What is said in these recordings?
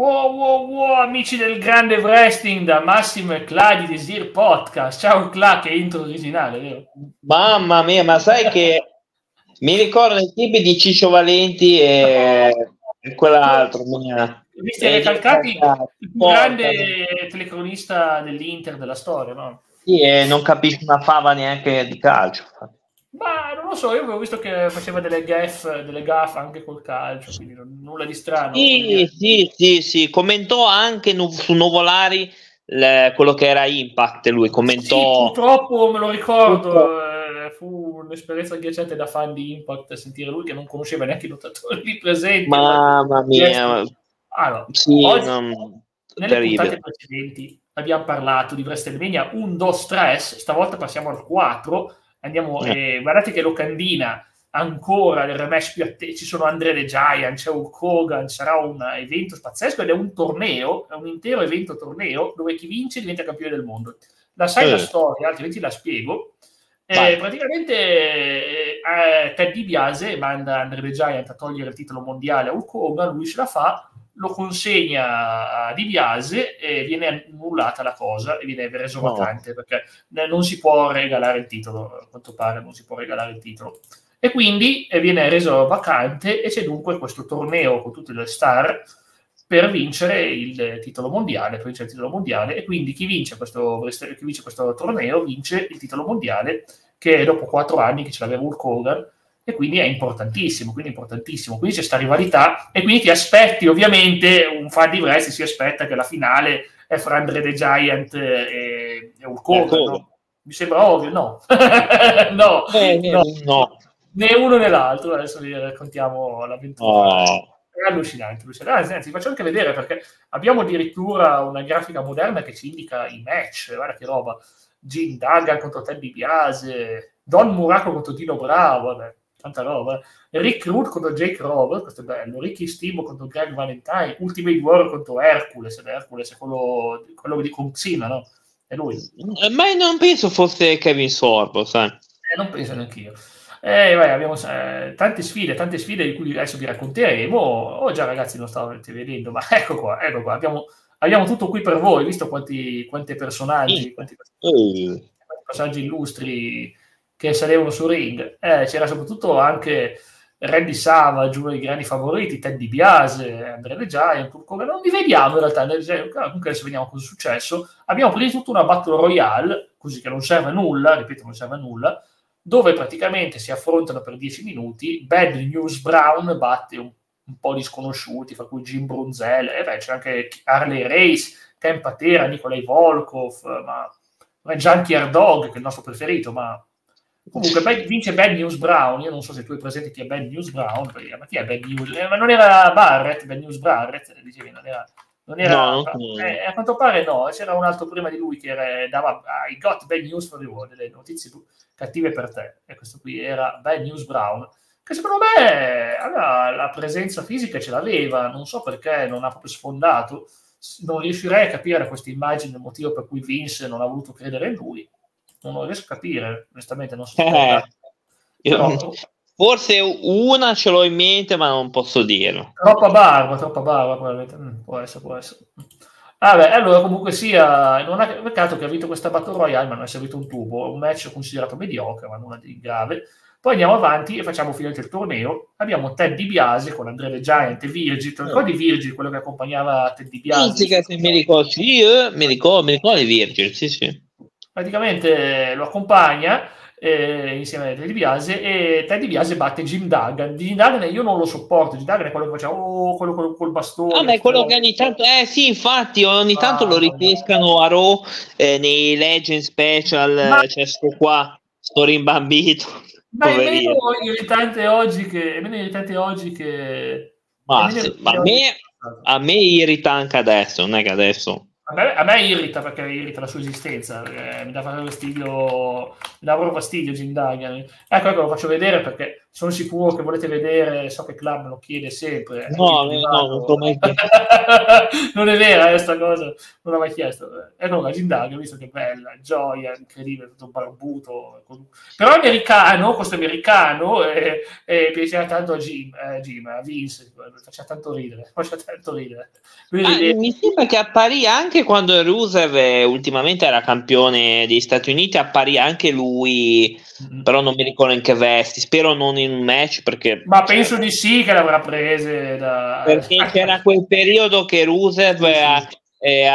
Wow, wow, wow, amici del grande wrestling da Massimo e Cla di Desir Podcast. Ciao Cla, che intro originale, vero? Mamma mia, ma sai che mi ricordo i tipi di Ciccio Valenti e, e quell'altro. Mia. Visti eh, recalcati il più grande telecronista dell'Inter della storia, no? Sì, e non capisco una fava neanche di calcio. Ma non lo so, io avevo visto che faceva delle gaff, delle gaff anche col calcio, quindi non, nulla di strano. Sì, sì, sì, sì, commentò anche nu- su Nuvolari le, quello che era Impact, lui commentò... Sì, purtroppo me lo ricordo, eh, fu un'esperienza agghiacciante da fan di Impact sentire lui che non conosceva neanche i lottatori presenti. Mamma mia! Allora, sì, oggi, non... nelle terribile. puntate precedenti abbiamo parlato di WrestleMania 1, 2, 3, stavolta passiamo al 4 Andiamo, eh. Eh, guardate che locandina ancora il rematch più atteso. Ci sono Andre the Giant, c'è Hulk Hogan, sarà un evento pazzesco ed è un torneo, è un intero evento torneo dove chi vince diventa campione del mondo. La sai eh. la storia, altrimenti la spiego. Eh, praticamente eh, Ted DiBiase manda Andre the Giant a togliere il titolo mondiale a Hulk Hogan, lui ce la fa, lo consegna a Di Biase e viene annullata la cosa e viene reso no. vacante perché non si può regalare il titolo, a quanto pare non si può regalare il titolo. E quindi viene reso vacante e c'è dunque questo torneo con tutte le star per vincere il titolo mondiale, per vincere il titolo mondiale e quindi chi vince questo, chi vince questo torneo vince il titolo mondiale che dopo quattro anni che ce l'aveva Hulk Hogan e quindi è importantissimo, quindi importantissimo. Quindi c'è questa rivalità e quindi ti aspetti, ovviamente, un fan di wrestling si aspetta che la finale è fra Andre the Giant e, e Hulk Hogan, no? Mi sembra ovvio, no. no, eh, no. no. Né uno né l'altro, adesso vi raccontiamo l'avventura. Oh. È allucinante, allucinante. Anzi, faccio anche vedere perché abbiamo addirittura una grafica moderna che ci indica i match, guarda che roba. Jim Duggan contro Ted DiBiase, Don Muraco contro Dino Bravo, vabbè tanta roba. Rick Root contro Jake Roberts, questo è bello. Ricky Stimo contro Greg Valentine. Ultimate Warrior contro Hercules. Hercules è quello, quello di Conxina, no? È lui. Eh, ma non penso fosse Kevin Sorbo, sai? Eh, non penso neanche io. Eh, vai, abbiamo eh, tante sfide, tante sfide di cui adesso vi racconteremo. Oh, già ragazzi, non stavate vedendo, ma ecco qua, ecco qua. Abbiamo, abbiamo tutto qui per voi, visto quanti, quanti personaggi, quanti personaggi illustri che salevano su ring. Eh, c'era soprattutto anche Randy Savage, uno dei grandi favoriti, Ted Biase, Andrea The Giant, come non li vediamo in realtà, comunque adesso vediamo cosa è successo. Abbiamo prima di tutto una Battle Royale, così che non serve a nulla, ripeto, non serve a nulla, dove praticamente si affrontano per 10 minuti. Bad News Brown batte un, un po' di sconosciuti, fra cui Jim Brunzel, e beh, c'è anche Harley Race, Ken Patera, Nikolai Volkov, ma Junkie Dog, che è il nostro preferito, ma Comunque bad, vince Bad News Brown, io non so se tu hai presente chi è Bad News Brown, ma chi è Bad News? Eh, ma non era Barrett, Bad News Barrett, dicevi, non era... Non era no, eh, a quanto pare no, c'era un altro prima di lui che era, dava I got bad news for world, delle notizie cattive per te. E questo qui era Bad News Brown, che secondo me aveva la presenza fisica ce l'aveva, non so perché non ha proprio sfondato. Non riuscirei a capire questa immagine, il motivo per cui Vince non ha voluto credere in lui non lo riesco a capire, onestamente non so. Eh, Però, forse una ce l'ho in mente, ma non posso dirlo. Troppa barba, troppa barba, probabilmente. Mm, può essere, può essere. Vabbè, allora comunque sia, non ha peccato che ha vinto questa Battle Royale, ma non è servito un tubo, un match considerato mediocre, ma nulla di grave. Poi andiamo avanti e facciamo finire il torneo. Abbiamo Ted DiBiase con Andrea The Giant e Virgil. Ti ricordi Virgil, quello che accompagnava Ted DiBiase? Sì, mi ricordo, sì, eh, mi ricordo, mi ricordo di Virgil, sì, sì praticamente lo accompagna eh, insieme a Teddy Biase e Teddy Biase batte Jim Duggan. Jim Duggan io non lo sopporto, Jim Duggan è quello che faceva oh, quello col, col bastone. Ah, ma è quello che ogni tanto, eh sì, infatti ogni ah, tanto lo ripescano a Raw eh, nei Legend Special, ma... c'è sto qua, sto rimbambito. Ma è meno irritante oggi che... È meno irritante oggi che... Ma, se, ma a, me, a me irrita anche adesso, non è che adesso A me, a me, irrita perché irrita la sua esistenza, eh, mi dà fastidio, mi dà proprio fastidio Jim Duggan. Ecco, ecco, lo faccio vedere perché sono sicuro che volete vedere, so che Club me lo chiede sempre. No, no, no, non, mai non è vera questa cosa, non l'ho mai chiesto. Ecco la Jim Duggan, visto che bella, gioia, incredibile, tutto barbuto. Però americano, questo americano, e, e piaceva tanto a Jim, eh, Jim, a Vince, faceva tanto ridere, faceva tanto ridere. Quindi, ah, mi sembra che apparì anche quando Rusev eh, ultimamente era campione degli Stati Uniti, apparì anche lui, mm-hmm. però non mi ricordo in che vesti, spero non in un match perché... Ma penso di sì che l'avrà prese da... Perché c'era quel periodo che Rusev sì, sì. Eh,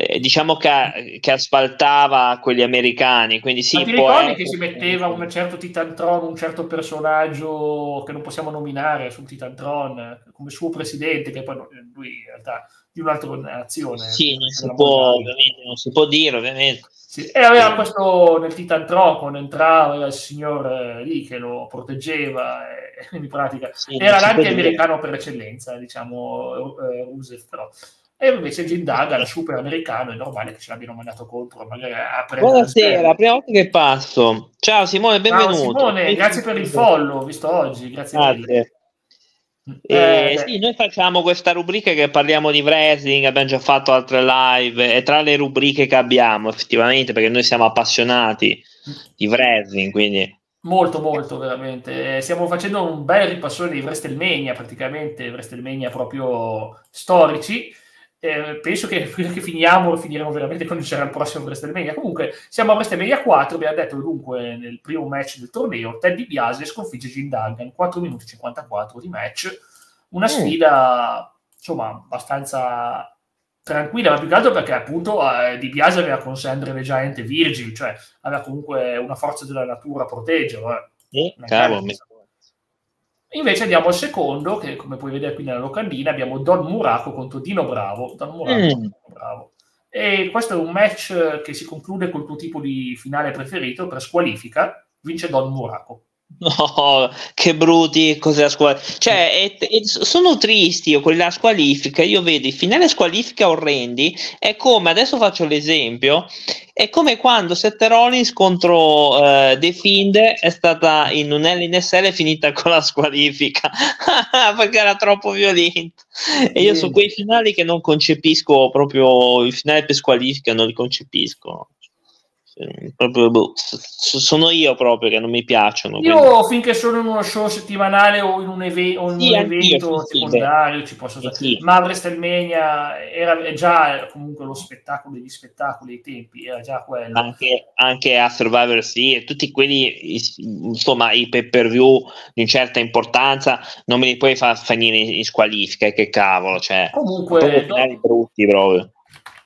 eh, diciamo che, che, asfaltava quelli americani, quindi sì... Ma ti ricordi che si metteva un certo Titantron, un certo personaggio che non possiamo nominare sul Titantron come suo presidente, che poi lui in realtà di un'altra nazione. Sì, non si, può, ovviamente, non si può dire, ovviamente. Sì. E aveva questo nel Titan Tron, quando entrava il signore lì che lo proteggeva, e, in pratica sì, era l'anti-americano per eccellenza, diciamo, eh, Rusev, però. E invece Jim Duggan, super americano, è normale che ce l'abbiano mandato contro. Magari a Buonasera, prima volta che passo. Ciao Simone, benvenuto. Ciao Simone, grazie per il follow, visto oggi, grazie, grazie. mille. Eh, eh, sì, noi facciamo questa rubrica che parliamo di wrestling, abbiamo già fatto altre live e tra le rubriche che abbiamo effettivamente perché noi siamo appassionati di wrestling, quindi molto molto veramente. Eh, stiamo facendo un bel ripassone di WrestleMania, praticamente WrestleMania proprio storici. Eh, penso che che finiamo finiremo veramente quando c'era il prossimo WrestleMania. Comunque siamo a WrestleMania 4, abbiamo detto dunque nel primo match del torneo Teddy Biase sconfigge Jim Duggan 4 minuti e 54 di match. Una mm. sfida insomma abbastanza tranquilla, ma più che altro perché appunto eh, Di Biase aveva con sé Andre Giant Virgil, cioè aveva comunque una forza della natura a proteggerlo. Eh. Cavolo, Invece andiamo al secondo, che come puoi vedere qui nella locandina, abbiamo Don Muraco contro Dino Bravo. Don Muraco mm. Dino Bravo. E questo è un match che si conclude col tuo tipo di finale preferito per squalifica. Vince Don Muraco. No, che brutti cos'è la squalifica. Cioè, è, è, sono tristi io con la squalifica. Io vedo i finali squalifica orrendi. È come adesso faccio l'esempio: è come quando Seth Rollins contro uh, The Fiend è stata in un LNSL finita con la squalifica perché era troppo violento. E io su quei finali che non concepisco proprio i finali per squalifica, non li concepisco proprio boh, sono io proprio che non mi piacciono. Io quindi. finché sono in uno show settimanale o in un, eve- o in sì, un evento secondario ci posso. Sì. Ma WrestleMania era già comunque lo spettacolo degli spettacoli ai tempi, era già quello. Anche, anche a Survivor sì, e tutti quelli, insomma, i pay per view di una certa importanza non me li puoi far finire in squalifica, che cavolo, cioè, comunque, no, brutti proprio.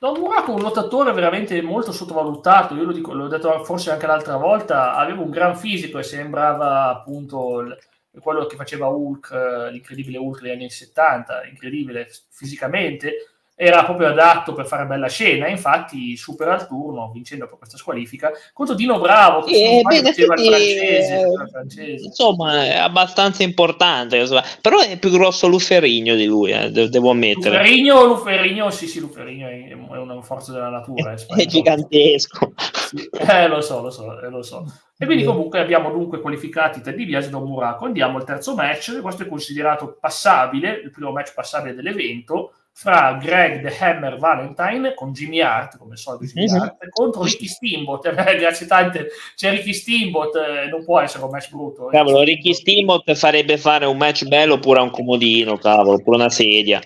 Don Muraco è un lottatore veramente molto sottovalutato, io lo dico, l'ho detto forse anche l'altra volta, aveva un gran fisico e sembrava appunto il, quello che faceva Hulk, eh, l'incredibile Hulk degli anni 70, incredibile fisicamente, era proprio adatto per fare bella scena, infatti supera il turno vincendo per questa squalifica contro Dino Bravo che eh, bene, faceva il francese, eh, francese, Insomma, è abbastanza importante, però è più grosso Luferigno di lui, eh, devo ammettere. Luferigno, Luferigno, sì, sì, Luferigno è, una forza della natura. È, è gigantesco. Sì, eh, lo so, lo so, eh, lo so. E quindi comunque abbiamo dunque qualificati Teddy Biasi Don Muraco. Andiamo al terzo match, questo è considerato passabile, il primo match passabile dell'evento, fra Greg The Hammer Valentine con Jimmy Hart, come solito Jimmy mm-hmm. Hart, contro Ricky Steamboat. Eh, grazie tante, c'è Ricky Steamboat, eh, non può essere un match brutto. Cavolo, Ricky Steamboat farebbe fare un match bello oppure un comodino, cavolo, oppure una sedia.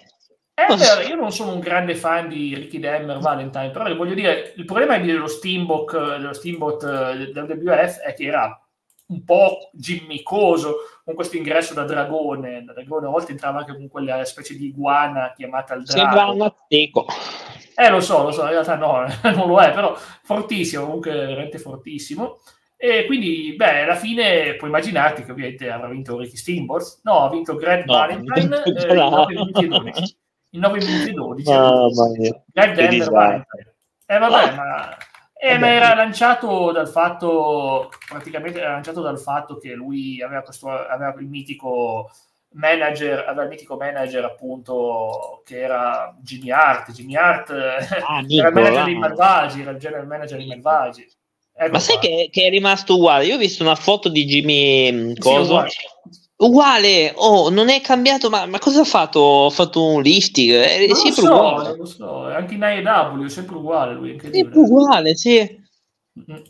Eh, io non sono un grande fan di Ricky Hammer Valentine, però voglio dire, il problema dello Steamboat, dello Steamboat eh, del WF è che era un po' gimmicoso con questo ingresso da dragone. Da dragone a volte entrava anche con quella specie di iguana chiamata il drago. Sembra un azteco. Eh, lo so, lo so, in realtà no, non lo è, però fortissimo, comunque veramente fortissimo. E quindi, beh, alla fine puoi immaginarti che ovviamente avrà vinto Ricky Steamboat. No, ha vinto Greg no, Valentine eh, in 9 minuti e 12. In 9 minuti e 12. Oh, Greg Denver Valentine. Eh vabbè, ma eh, ma era lanciato dal fatto, praticamente era lanciato dal fatto che lui aveva, questo, aveva il mitico manager, aveva il mitico manager appunto che era Jimmy Hart. Jimmy Hart ah, era il manager di Malvagi, era il general manager di Malvagi. Ecco Ma sai che, che, è rimasto uguale? Io ho visto una foto di Jimmy Coso. Sì, uguale. oh, non è cambiato, ma, ma cosa ha fatto? Ha fatto un lifting? È non sempre lo so, uguale. Lo so, anche in AEW è sempre uguale lui. Sempre uguale, sì. Mm-hmm.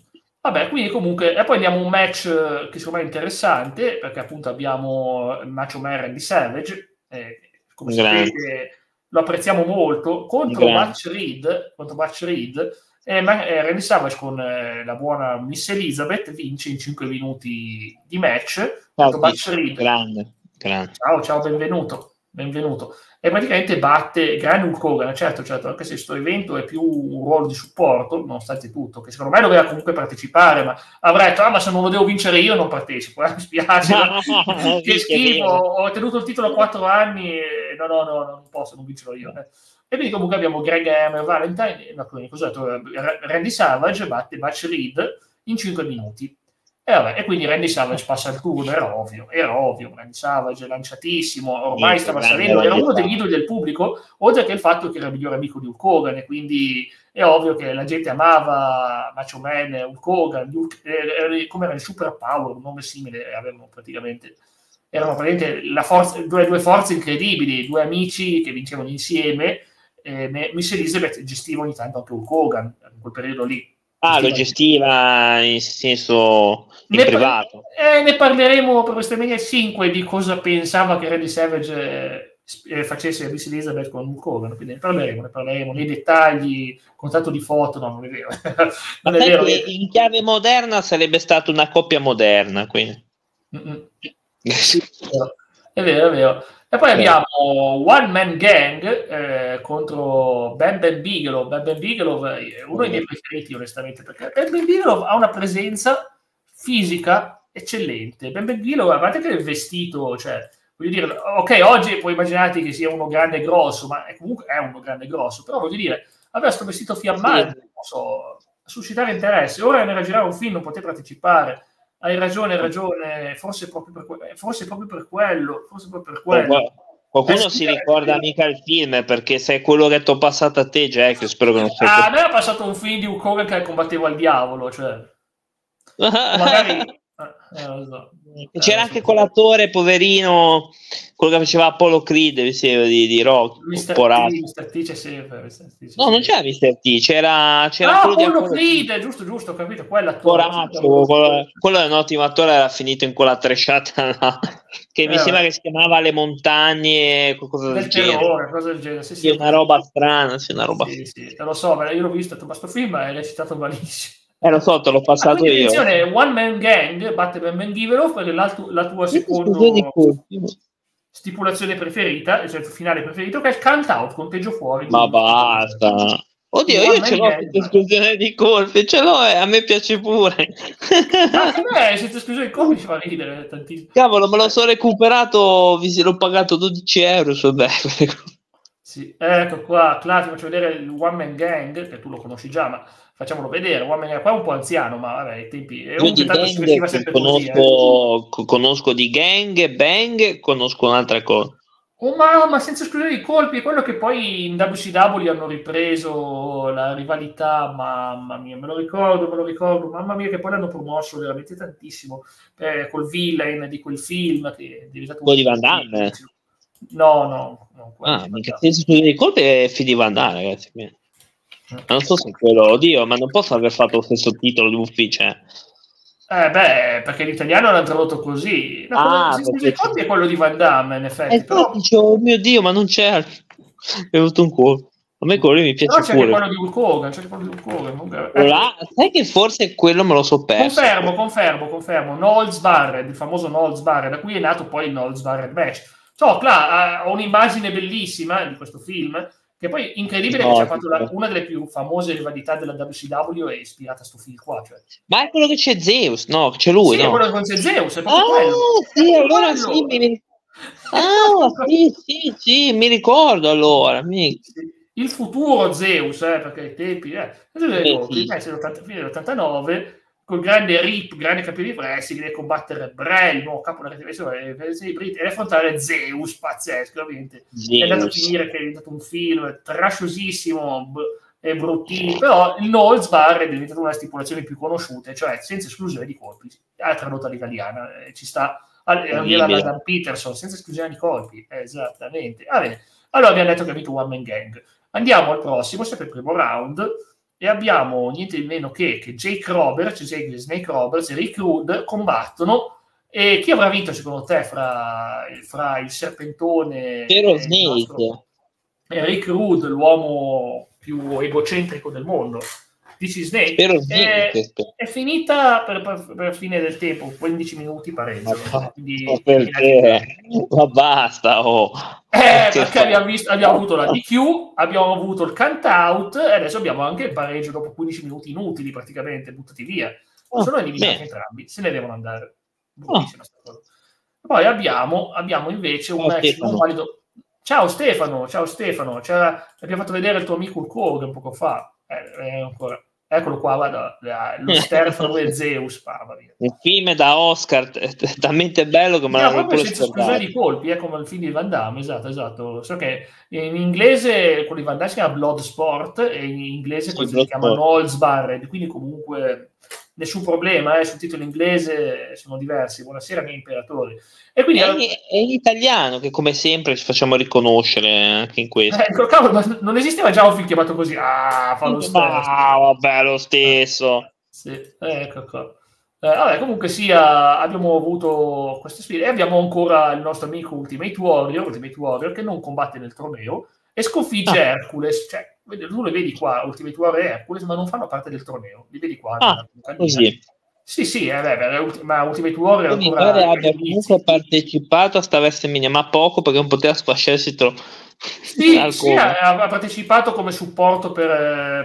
Vabbè, quindi comunque, e poi andiamo a un match eh, che secondo me è interessante, perché appunto abbiamo Macho Man Randy Savage, eh, come Grande. sapete lo apprezziamo molto, contro Match Reed, contro Match Reed e eh, Randy Savage con eh, la buona Miss Elizabeth vince in 5 minuti di match Match Reed. Grande, grande. Ciao, ciao, benvenuto benvenuto. E praticamente batte grande Hulk Hogan, certo, certo, anche se questo evento è più un ruolo di supporto, nonostante tutto, che secondo me doveva comunque partecipare, ma avrà detto, ah, ma se non lo devo vincere io non partecipo, eh, mi spiace, che schifo, ho tenuto il titolo a quattro anni e no, no, no, non posso, non vincerò io. Eh. E quindi comunque abbiamo Greg Hammer, Valentine, no, cos'altro, Randy Savage batte Batch Reed in 5 minuti. E, vabbè, e, quindi Randy Savage passa il turno, era ovvio, era ovvio, Randy Savage è lanciatissimo, ormai stava salendo, era uno degli idoli del pubblico, oltre che il fatto che era il migliore amico di Hulk Hogan, e quindi è ovvio che la gente amava Macho Man, Hulk Hogan, Hulk, eh, come era il Super Power, un nome simile, avevano praticamente, erano praticamente forza, due, due, forze incredibili, due amici che vincevano insieme, eh, Miss Elizabeth gestiva ogni tanto anche Hulk Hogan, in quel periodo lì Ah, lo gestiva in senso in ne privato. Par- eh, ne parleremo per questa media 5 di cosa pensava che Randy Savage eh, facesse a Miss Elizabeth con Hulk Hogan, quindi ne parleremo, ne parleremo nei dettagli, contatto di foto, no, non è vero. non è vero in chiave moderna sarebbe stata una coppia moderna, quindi. è vero, è vero. E poi abbiamo One Man Gang eh, contro Ben Ben Bigelow. Ben Ben Bigelow è uno dei miei preferiti, onestamente, perché Ben Ben Bigelow ha una presenza fisica eccellente. Ben Ben Bigelow, a parte che il vestito, cioè, voglio dire, ok, oggi puoi immaginarti che sia uno grande e grosso, ma è comunque è uno grande e grosso, però voglio dire, aveva questo vestito fiammante, sì. non so, suscitare interesse. Ora nella girare un film non poteva partecipare hai ragione, hai ragione, forse proprio per, que- forse proprio per quello, forse proprio per quello. Qualcuno eh, si ricorda eh, mica il film perché se è quello che ti ho passato a te, Jack, spero che non sia. Ah, a me ha passato un film di un Hogan che combatteva il diavolo, cioè. Magari eh, so. C'era anche quell'attore poverino, quello che faceva Apollo Creed di, di Rock. Mr. T, Mr. T c'è sempre. Mr. T, no, non c'era Mr. T, c'era, c'era no, quello Apollo Creed, Creed, giusto, giusto, ho capito. Poraccio, quello, quello, è un ottimo attore, era finito in quella tresciata no? che eh, mi sembra che si chiamava Le Montagne, qualcosa del, del genere. Terrore, cosa del genere. Sì, sì, una roba strana, sì, una roba. Sì, sì, lo so, io l'ho visto, ma questo film è recitato malissimo. Eh, lo so, te l'ho passato ah, io. One Man Gang, batte Ben Ben Giveloff, è la, la tua seconda stipulazione preferita, cioè il finale preferito, che è il count out, conteggio fuori. Ma basta. Oddio, io ce l'ho questa esclusione di colpi, ce l'ho e a me piace pure. Ma anche me, senza esclusione di colpi fa ridere tantissimo. Cavolo, me lo sono recuperato, l'ho pagato 12 euro su Sì, ecco qua, Cla, ti faccio vedere il One Man Gang, che tu lo conosci già, ma facciamolo vedere. Uomini, qua è un po' anziano, ma vabbè, i tempi. È un gang, conosco, così, eh. conosco di gang, bang, conosco un'altra cosa. Oh, ma, ma, senza escludere i colpi, è quello che poi in WCW hanno ripreso la rivalità, mamma mia, me lo ricordo, me lo ricordo, mamma mia, che poi l'hanno promosso veramente tantissimo eh, col villain di quel film che è diventato quello di Van Damme. No, no, no. Ah, mica senza escludere i colpi è Fidi Van Damme, ragazzi. Non so se quello, oddio, ma non posso aver fatto lo stesso titolo di ufficio. Eh. eh, beh, perché l'italiano l'ha tradotto così. No, ah, perché... è quello di Van Damme, in effetti. Eh, però... dicevo, oh mio Dio, ma non c'è. È avuto un culo. A me quello mi piace però c'è quello di Hulk Hogan, c'è quello di Hulk Hogan. Eh. sai che forse quello me lo so perso. Confermo, confermo, confermo. Knowles Barred, il famoso Knowles Barred, da cui è nato poi il Knowles Barred Match. So, là, ho un'immagine bellissima di questo film che poi incredibile no, che c'è fatto la, una delle più famose rivalità della WCW è ispirata a sto film qua. Cioè. Ma è quello che c'è Zeus, no? C'è lui, sì, no? è quello che c'è Zeus, è proprio ah, quello. Sì, allora sì, mi... Ah, sì, sì, sì, mi ricordo allora. Mi... Il futuro Zeus, eh, perché ai tempi... Eh, sì, sì. fine dell'89 col grande Rip, grande campione di wrestling, deve combattere Bray, il nuovo capo della televisione e affrontare Zeus, pazzesco, ovviamente. Zeus. È andato a finire che è diventato un film trasciosissimo e bruttino, però il Knowles Bar è diventato una delle stipulazioni più conosciute, cioè senza esclusione di colpi, ha tradotto all'italiana, eh, ci sta arriva la Dan Peterson, senza esclusione di colpi, esattamente. Ah, allora abbiamo detto che ha vinto One Man Gang. Andiamo al prossimo, sempre il primo round, e abbiamo niente di meno che, che Jake Roberts, Jake Snake Roberts e Rick Rude combattono. E chi avrà vinto secondo te fra, fra il serpentone e Snake? E Rick Rude, l'uomo più egocentrico del mondo? Spero Snake. È, è finita per, per, per, fine del tempo, 15 minuti pareggio. Ma, quindi, ma basta, oh. Eh, perché abbiamo, visto, abbiamo, avuto la DQ, abbiamo avuto il count out e adesso abbiamo anche il pareggio dopo 15 minuti inutili praticamente, buttati via. Oh, Sono eliminati entrambi, se ne devono andare. Oh. Poi abbiamo, abbiamo invece un oh, match non valido. Ciao Stefano, ciao Stefano, abbiamo fatto vedere il tuo amico il Kogan poco fa. Eh, ancora. Eccolo qua, guarda, lo Sterfano e Zeus. Un film da Oscar, talmente bello che me l'ha proprio scusare di colpi, è come il film di Van Damme, esatto, esatto. So che in inglese quello di Van Damme si chiama Bloodsport e in inglese sì, si chiama Knowles Barred, quindi comunque nessun problema, eh, sul titolo inglese sono diversi. Buonasera, miei imperatori. E quindi, è, è in italiano che, come sempre, ci facciamo riconoscere anche in questo. Eh, cavolo, non esisteva già un film chiamato così? Ah, fa lo stesso. Ah, vabbè, lo stesso. Sì, ecco qua. Eh, vabbè, comunque sia, abbiamo avuto queste sfide e abbiamo ancora il nostro amico Ultimate Warrior, Ultimate Warrior che non combatte nel torneo e sconfigge ah. Hercules. Cioè, tu le vedi qua, Ultimate Warrior e Hercules, ma non fanno parte del torneo. Li vedi qua. Ah, così. Sì, sì, eh, beh, ma Ultimate Warrior Quindi ancora... pare abbia comunque partecipato a sta WrestleMania, ma poco perché non poteva sfasciarsi troppo. Sì, sì ha, ha, partecipato come supporto per,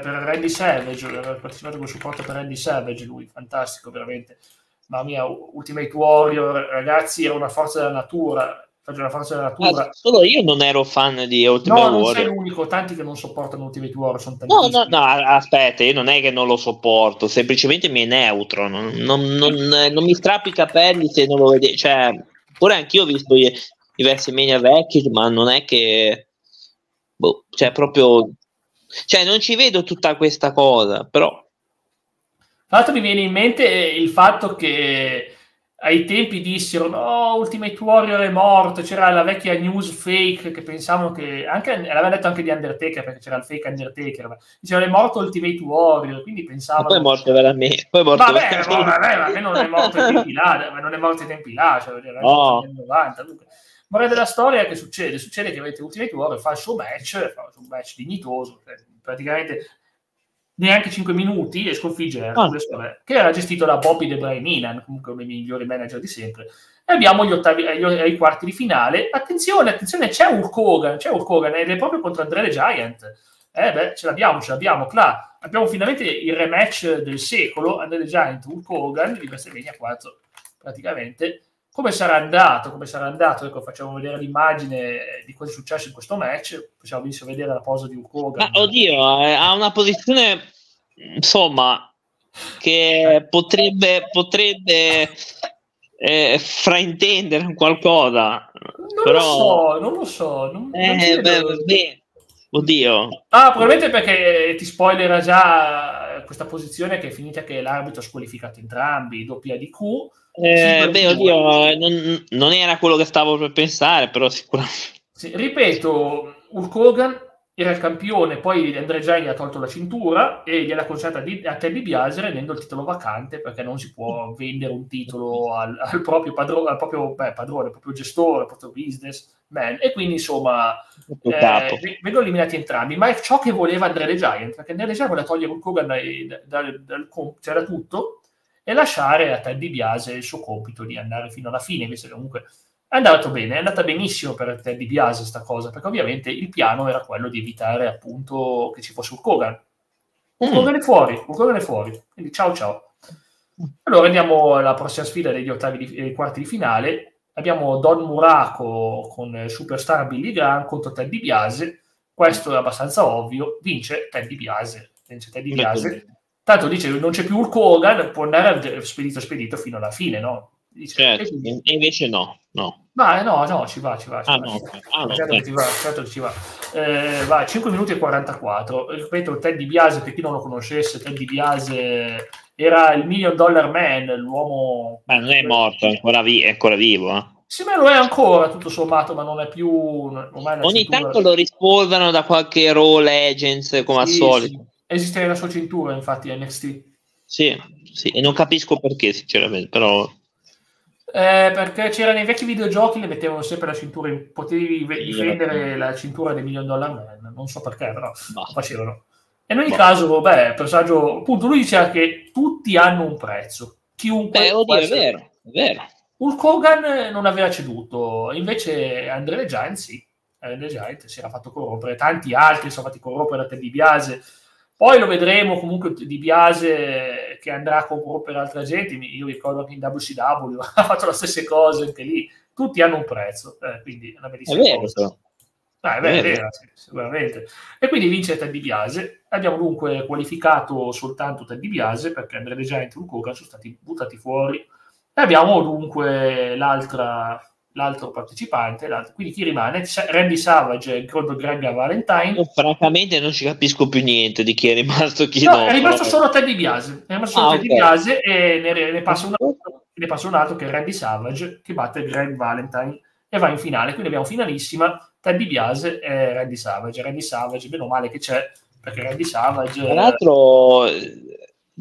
per Randy Savage, ha partecipato come supporto per Randy Savage lui, fantastico veramente. Mamma mia, Ultimate Warrior, ragazzi, era una forza della natura, faccio una forza della natura. Ah, solo io non ero fan di Ultimate Warrior. No, non sei l'unico, tanti che non sopportano Ultimate Warrior sono tantissimi. No, no, no, aspetta, io non è che non lo sopporto, semplicemente mi è neutro, non, non, non, non mi strappi i capelli se non lo vedi, cioè, pure anch'io ho visto i, i WrestleMania vecchi, ma non è che, boh, cioè, proprio, cioè, non ci vedo tutta questa cosa, però... Tra l'altro mi viene in mente il fatto che ai tempi dissero no, Ultimate Warrior è morto, c'era la vecchia news fake che pensavano che, anche, l'aveva detto anche di Undertaker perché c'era il fake Undertaker, diceva è morto Ultimate Warrior, quindi pensavano... poi è morto veramente. Poi è morto vabbè, veramente. vabbè, vabbè, non è morto ai tempi là, ma non è morto ai tempi là, cioè, era oh. negli 90. Dunque, Morale della storia che succede? Succede che avete Ultimate Warrior, fa il suo match, fa un match dignitoso, cioè, praticamente neanche 5 minuti e sconfigge Hercules, ah. che era gestito da Bobby De Brian Milan, comunque uno dei migliori manager di sempre. E abbiamo gli ottavi, eh, gli, eh, i quarti di finale. Attenzione, attenzione, c'è Hulk Hogan, c'è Hulk Hogan ed è proprio contro Andre the Giant. Eh beh, ce l'abbiamo, ce l'abbiamo, Cla. Abbiamo finalmente il rematch del secolo, Andre the Giant, Hulk Hogan, di WrestleMania 4, praticamente. Come sarà andato? Come sarà andato? Ecco, facciamo vedere l'immagine di cosa è successo in questo match. Possiamo benissimo vedere la posa di Hulk Hogan. Ma oddio, eh, ha una posizione insomma che potrebbe, potrebbe eh, fraintendere qualcosa. Non però... lo so, non lo so. Non, eh, non beh, beh, oddio. Ah, probabilmente perché ti spoilerà già questa posizione che è finita che l'arbitro ha squalificato entrambi, doppia di Q eh, beh, oddio, non, non, era quello che stavo per pensare, però sicuramente. Sì, ripeto, Hulk Hogan era il campione, poi Andre Giant gli ha tolto la cintura e gliel'ha consegnata a Teddy Biase rendendo il titolo vacante perché non si può vendere un titolo al, al proprio, padrone, al proprio beh, padrone, al proprio gestore, al proprio businessman e quindi insomma eh, vengono eliminati entrambi, ma è ciò che voleva Andre Giant perché Andre Giant voleva togliere Hulk Hogan dal, dal, dal, c'era tutto e lasciare a Ted Biase il suo compito di andare fino alla fine, che comunque è andato bene, è andata benissimo per Ted Biase questa cosa, perché ovviamente il piano era quello di evitare appunto che ci fosse un Kogan. Un mm. Kogan è fuori, un Kogan è fuori, quindi ciao ciao. Allora andiamo alla prossima sfida degli ottavi di, eh, quarti di finale. Abbiamo Don Muraco con Superstar Billy Graham contro Ted Biase. Questo è abbastanza ovvio, vince Ted Biase. Vince Ted Biase Tanto dice non c'è più Hulk Hogan, può andare spedito spedito fino alla fine, no? Dice, certo, e invece no, no. Ma no, no, ci va, ci va. Ci ah, va, no, ci ah, no, certo, che ci va, certo ci va. Eh, va, 5 minuti e 44. Ripeto, Ted DiBiase, per chi non lo conoscesse, Ted DiBiase era il million dollar man, l'uomo... Ma non è morto, è ancora, vi- è ancora vivo. Eh. Sì, ma lo è ancora, tutto sommato, ma non è più... Ogni cintura... tanto lo rispolvano da qualche Raw Legends, come sì, al solito. Sì. Esiste la sua cintura, infatti, NXT. Sì, sì, e non capisco perché, sinceramente, però... Eh, perché c'era nei vecchi videogiochi le mettevano sempre la cintura, potevi sì, difendere la cintura del million dollar man, non so perché, però lo facevano. E in ogni bah. caso, beh, personaggio, appunto, lui diceva che tutti hanno un prezzo. Chiunque. Eh, oddio, è vero, è vero. Hulk Hogan non aveva ceduto, invece Andre Giant sì. Andre Giant si era fatto corrompere, tanti altri sono fatti corrompere da Ted DiBiase poi lo vedremo comunque di Biase che andrà a corrompere altra gente. Io ricordo che in WCW ha fatto le stesse cose anche lì. Tutti hanno un prezzo, eh, quindi è una bellissima è vero, cosa. Ah, è vero, è vero, sicuramente. E quindi vince Ted DiBiase. Abbiamo dunque qualificato soltanto Ted DiBiase perché Andre De Giant e Hulk Hogan sono stati buttati fuori. E abbiamo dunque l'altra l'altro partecipante, l'altro. quindi chi rimane? Randy Savage e Greg Valentine. Io, francamente non ci capisco più niente di chi è rimasto chi no. no è rimasto solo Teddy Biase, è rimasto solo ah, Teddy okay. Biase e ne, ne, passa un altro, ne passa un altro che è Randy Savage che batte Greg Valentine e va in finale, quindi abbiamo finalissima Teddy Biase e Randy Savage. Randy Savage, meno male che c'è, perché Randy Savage... Tra l'altro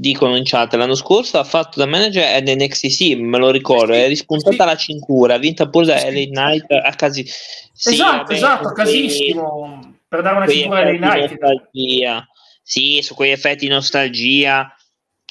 dicono in chat l'anno scorso ha fatto da manager ad NXT me lo ricordo, sì, è rispuntata sì. la cintura, ha vinto pure da LA Knight a casi sì, esatto, vabbè, esatto, a casissimo per dare una cintura a LA Knight nostalgia. sì, su quegli effetti di nostalgia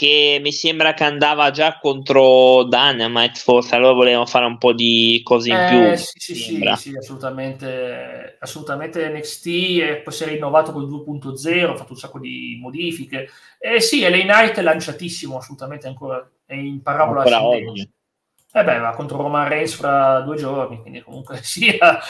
che mi sembra che andava già contro Dynamite forse allora volevamo fare un po' di cose in eh, più sì, sì, sì, assolutamente assolutamente NXT e poi si è rinnovato con il 2.0 ha fatto un sacco di modifiche. E eh, sì, LA Knight è lanciatissimo assolutamente ancora è in parabola ancora oggi eh beh, va contro Roman Reigns fra due giorni, quindi comunque sia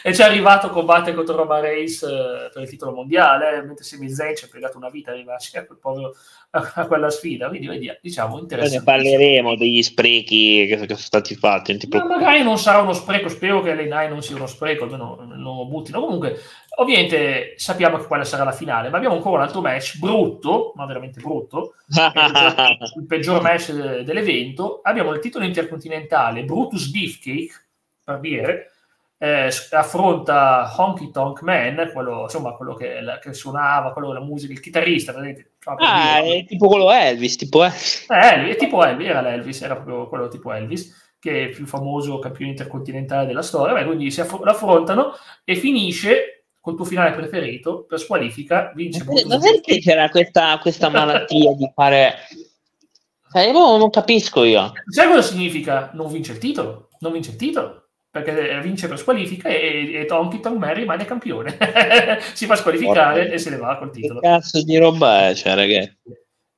è già arrivato a combattere contro Roman Reigns eh, per il titolo mondiale, eh, mentre Sami Zayn ci ha piegato una vita a arrivarci a, quel povero, a, a quella sfida, quindi vediamo, diciamo interessante. Ne parleremo degli sprechi che, che sono stati fatti. Ma magari non sarà uno spreco, spero che l'Enai non sia uno spreco, almeno non lo buttino. Comunque, ovviamente sappiamo che quale sarà la finale, ma abbiamo ancora un altro match brutto, ma veramente brutto, il peggior match dell'evento. Abbiamo il titolo intercontinentale Brutus Beefcake, per dire, eh, affronta Honky Tonk Man, quello, insomma, quello che, la, che suonava, quello della musica, il chitarrista, vedete? Ah, è tipo quello Elvis, tipo eh. Eh, è tipo Elvis, era l'Elvis, era proprio quello tipo Elvis, che è il più famoso campione intercontinentale della storia. Beh, quindi si aff- l'affrontano e finisce col tuo finale preferito per squalifica, vince. Ma perché c'era questa, questa malattia di fare... Cioè, io non capisco io. Sai cosa significa non vince il titolo? Non vince il titolo perché vince per squalifica e, e Tonky Tom Mary rimane campione. si fa squalificare Porca. e se ne va col titolo. Che cazzo di roba è, cioè, ragazzi?